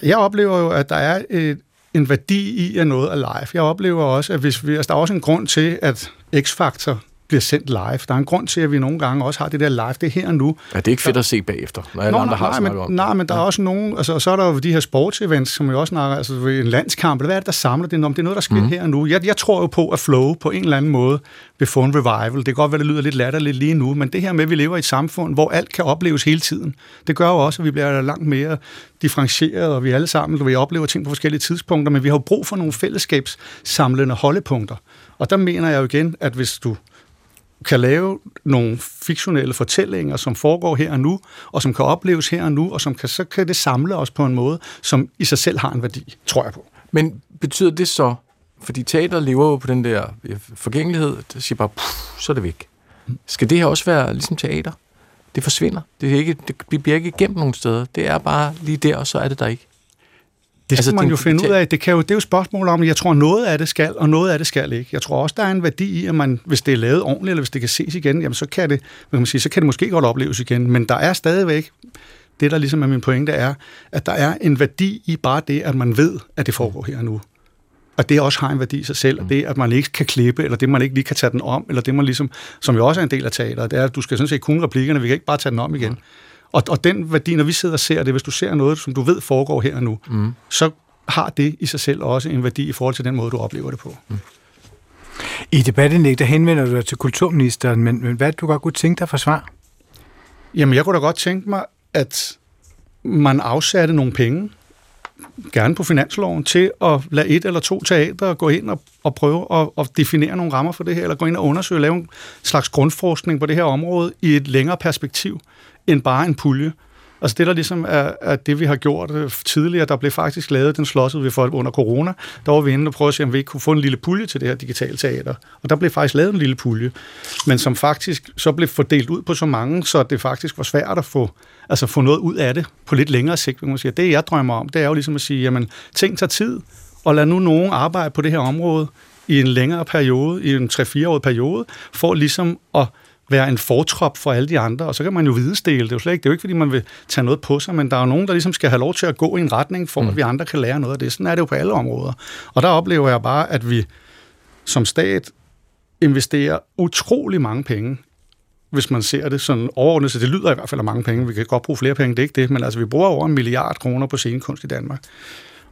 S: Jeg oplever jo, at der er et, en værdi i, at noget er live. Jeg oplever også, at hvis vi, altså, der er også en grund til, at X-Factor bliver sendt live. Der er en grund til, at vi nogle gange også har det der live. Det er her og nu.
C: Ja, det er ikke fedt at se bagefter, når alle Nå, andre har
S: nej, men, om Nej, men der ja. er også nogen, altså, så er der jo de her sportsevents, som jo også snakker, altså en landskamp, hvad er det, der samler det om? Det er noget, der sker mm. her og nu. Jeg, jeg tror jo på, at flow på en eller anden måde vil få en revival. Det kan godt være, det lyder lidt latterligt lige nu, men det her med, at vi lever i et samfund, hvor alt kan opleves hele tiden, det gør jo også, at vi bliver langt mere differentieret, og vi alle sammen vi oplever ting på forskellige tidspunkter, men vi har jo brug for nogle fællesskabssamlende holdepunkter. Og der mener jeg jo igen, at hvis du kan lave nogle fiktionelle fortællinger, som foregår her og nu, og som kan opleves her og nu, og som kan, så kan det samle os på en måde, som i sig selv har en værdi, tror jeg på.
C: Men betyder det så, fordi teater lever jo på den der forgængelighed, der siger bare, puh, så er det væk. Skal det her også være ligesom teater? Det forsvinder. Det, er ikke, det bliver ikke gemt nogen steder. Det er bare lige der, og så er det der ikke.
S: Det skal altså, man jo finde ud af. Det, kan jo, det er jo et spørgsmål om, jeg tror, noget af det skal, og noget af det skal ikke. Jeg tror også, der er en værdi i, at man, hvis det er lavet ordentligt, eller hvis det kan ses igen, jamen, så, kan det, kan man sige, så kan det måske godt opleves igen. Men der er stadigvæk, det der ligesom er min pointe, er, at der er en værdi i bare det, at man ved, at det foregår her nu. Og det også har en værdi i sig selv, og det, at man ikke kan klippe, eller det, man ikke lige kan tage den om, eller det, man ligesom, som jo også er en del af teateret, det er, at du skal sådan set kunne replikkerne, vi kan ikke bare tage den om igen. Og, og den værdi, når vi sidder og ser det, hvis du ser noget, som du ved foregår her og nu, mm. så har det i sig selv også en værdi i forhold til den måde, du oplever det på. Mm.
B: I debatten der henvender du dig til kulturministeren, men, men hvad du godt kunne tænke dig for svar?
S: Jamen, jeg kunne da godt tænke mig, at man afsatte nogle penge, gerne på finansloven, til at lade et eller to teater gå ind og, og prøve at, at definere nogle rammer for det her, eller gå ind og undersøge, lave en slags grundforskning på det her område i et længere perspektiv, end bare en pulje. Altså det, der ligesom er, er det, vi har gjort øh, tidligere, der blev faktisk lavet, den slottet vi for under corona, der var vi inde og prøvede at se, om vi ikke kunne få en lille pulje til det her digitale teater. Og der blev faktisk lavet en lille pulje, men som faktisk så blev fordelt ud på så mange, så det faktisk var svært at få, altså få noget ud af det på lidt længere sigt. Man siger. Det, jeg drømmer om, det er jo ligesom at sige, jamen ting tager tid, og lad nu nogen arbejde på det her område i en længere periode, i en 3-4-årig periode, for ligesom at være en fortrop for alle de andre, og så kan man jo videstele. Det er jo slet ikke, det er jo ikke, fordi man vil tage noget på sig, men der er jo nogen, der ligesom skal have lov til at gå i en retning, for mm. at vi andre kan lære noget af det. Sådan er det jo på alle områder. Og der oplever jeg bare, at vi som stat investerer utrolig mange penge hvis man ser det sådan overordnet, så det lyder i hvert fald af mange penge. Vi kan godt bruge flere penge, det er ikke det, men altså vi bruger over en milliard kroner på scenekunst i Danmark.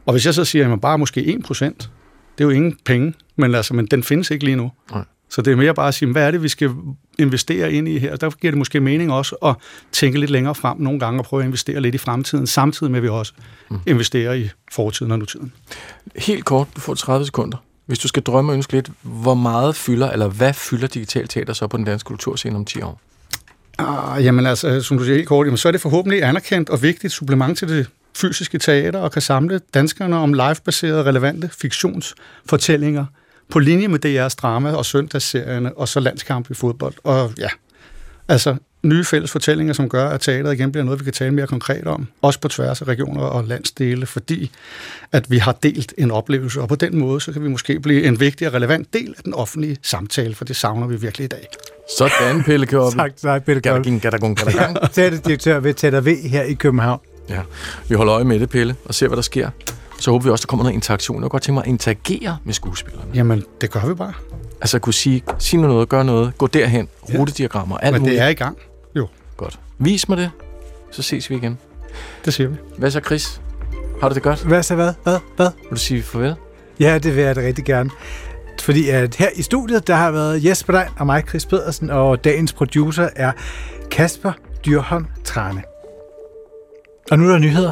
S: Og hvis jeg så siger, at man bare måske 1 procent, det er jo ingen penge, men, altså, men den findes ikke lige nu. Nej. Så det er mere bare at sige, hvad er det, vi skal investere ind i her? Der giver det måske mening også at tænke lidt længere frem nogle gange og prøve at investere lidt i fremtiden, samtidig med at vi også mm. investerer i fortiden og nutiden.
C: Helt kort, du får 30 sekunder. Hvis du skal drømme og ønske lidt, hvor meget fylder, eller hvad fylder digital teater så på den danske kulturscene om 10 år?
S: Ah, jamen altså, som du siger helt kort, jamen, så er det forhåbentlig anerkendt og vigtigt supplement til det fysiske teater og kan samle danskerne om live-baserede, relevante fiktionsfortællinger – på linje med DR's drama og søndagsserierne, og så landskamp i fodbold. Og ja, altså nye fælles fortællinger, som gør, at teateret igen bliver noget, vi kan tale mere konkret om, også på tværs af regioner og landsdele, fordi at vi har delt en oplevelse, og på den måde, så kan vi måske blive en vigtig og relevant del af den offentlige samtale, for det savner vi virkelig i dag.
C: Sådan, Pelle Kjorben.
B: tak, tak, Pelle Kjorben. Teaterdirektør ved Teater V her i København.
C: Ja, vi holder øje med det, Pelle, og ser, hvad der sker. Så håber vi også, der kommer noget interaktion. Jeg kunne godt tænke mig at interagere med skuespillerne.
S: Jamen, det gør vi bare.
C: Altså, kunne sige, sige noget, gør noget, gå derhen, ja. rutediagrammer, alt
S: Men
C: muligt.
S: det er i gang, jo.
C: Godt. Vis mig det, så ses vi igen.
S: Det siger vi.
C: Hvad så, Chris? Har du det godt?
B: Hvad så hvad? Hvad? Hvad?
C: Vil du sige farvel?
B: Ja, det vil jeg da rigtig gerne. Fordi at her i studiet, der har været Jesper Dein og mig, Chris Pedersen, og dagens producer er Kasper Dyrholm Trane. Og nu er der nyheder.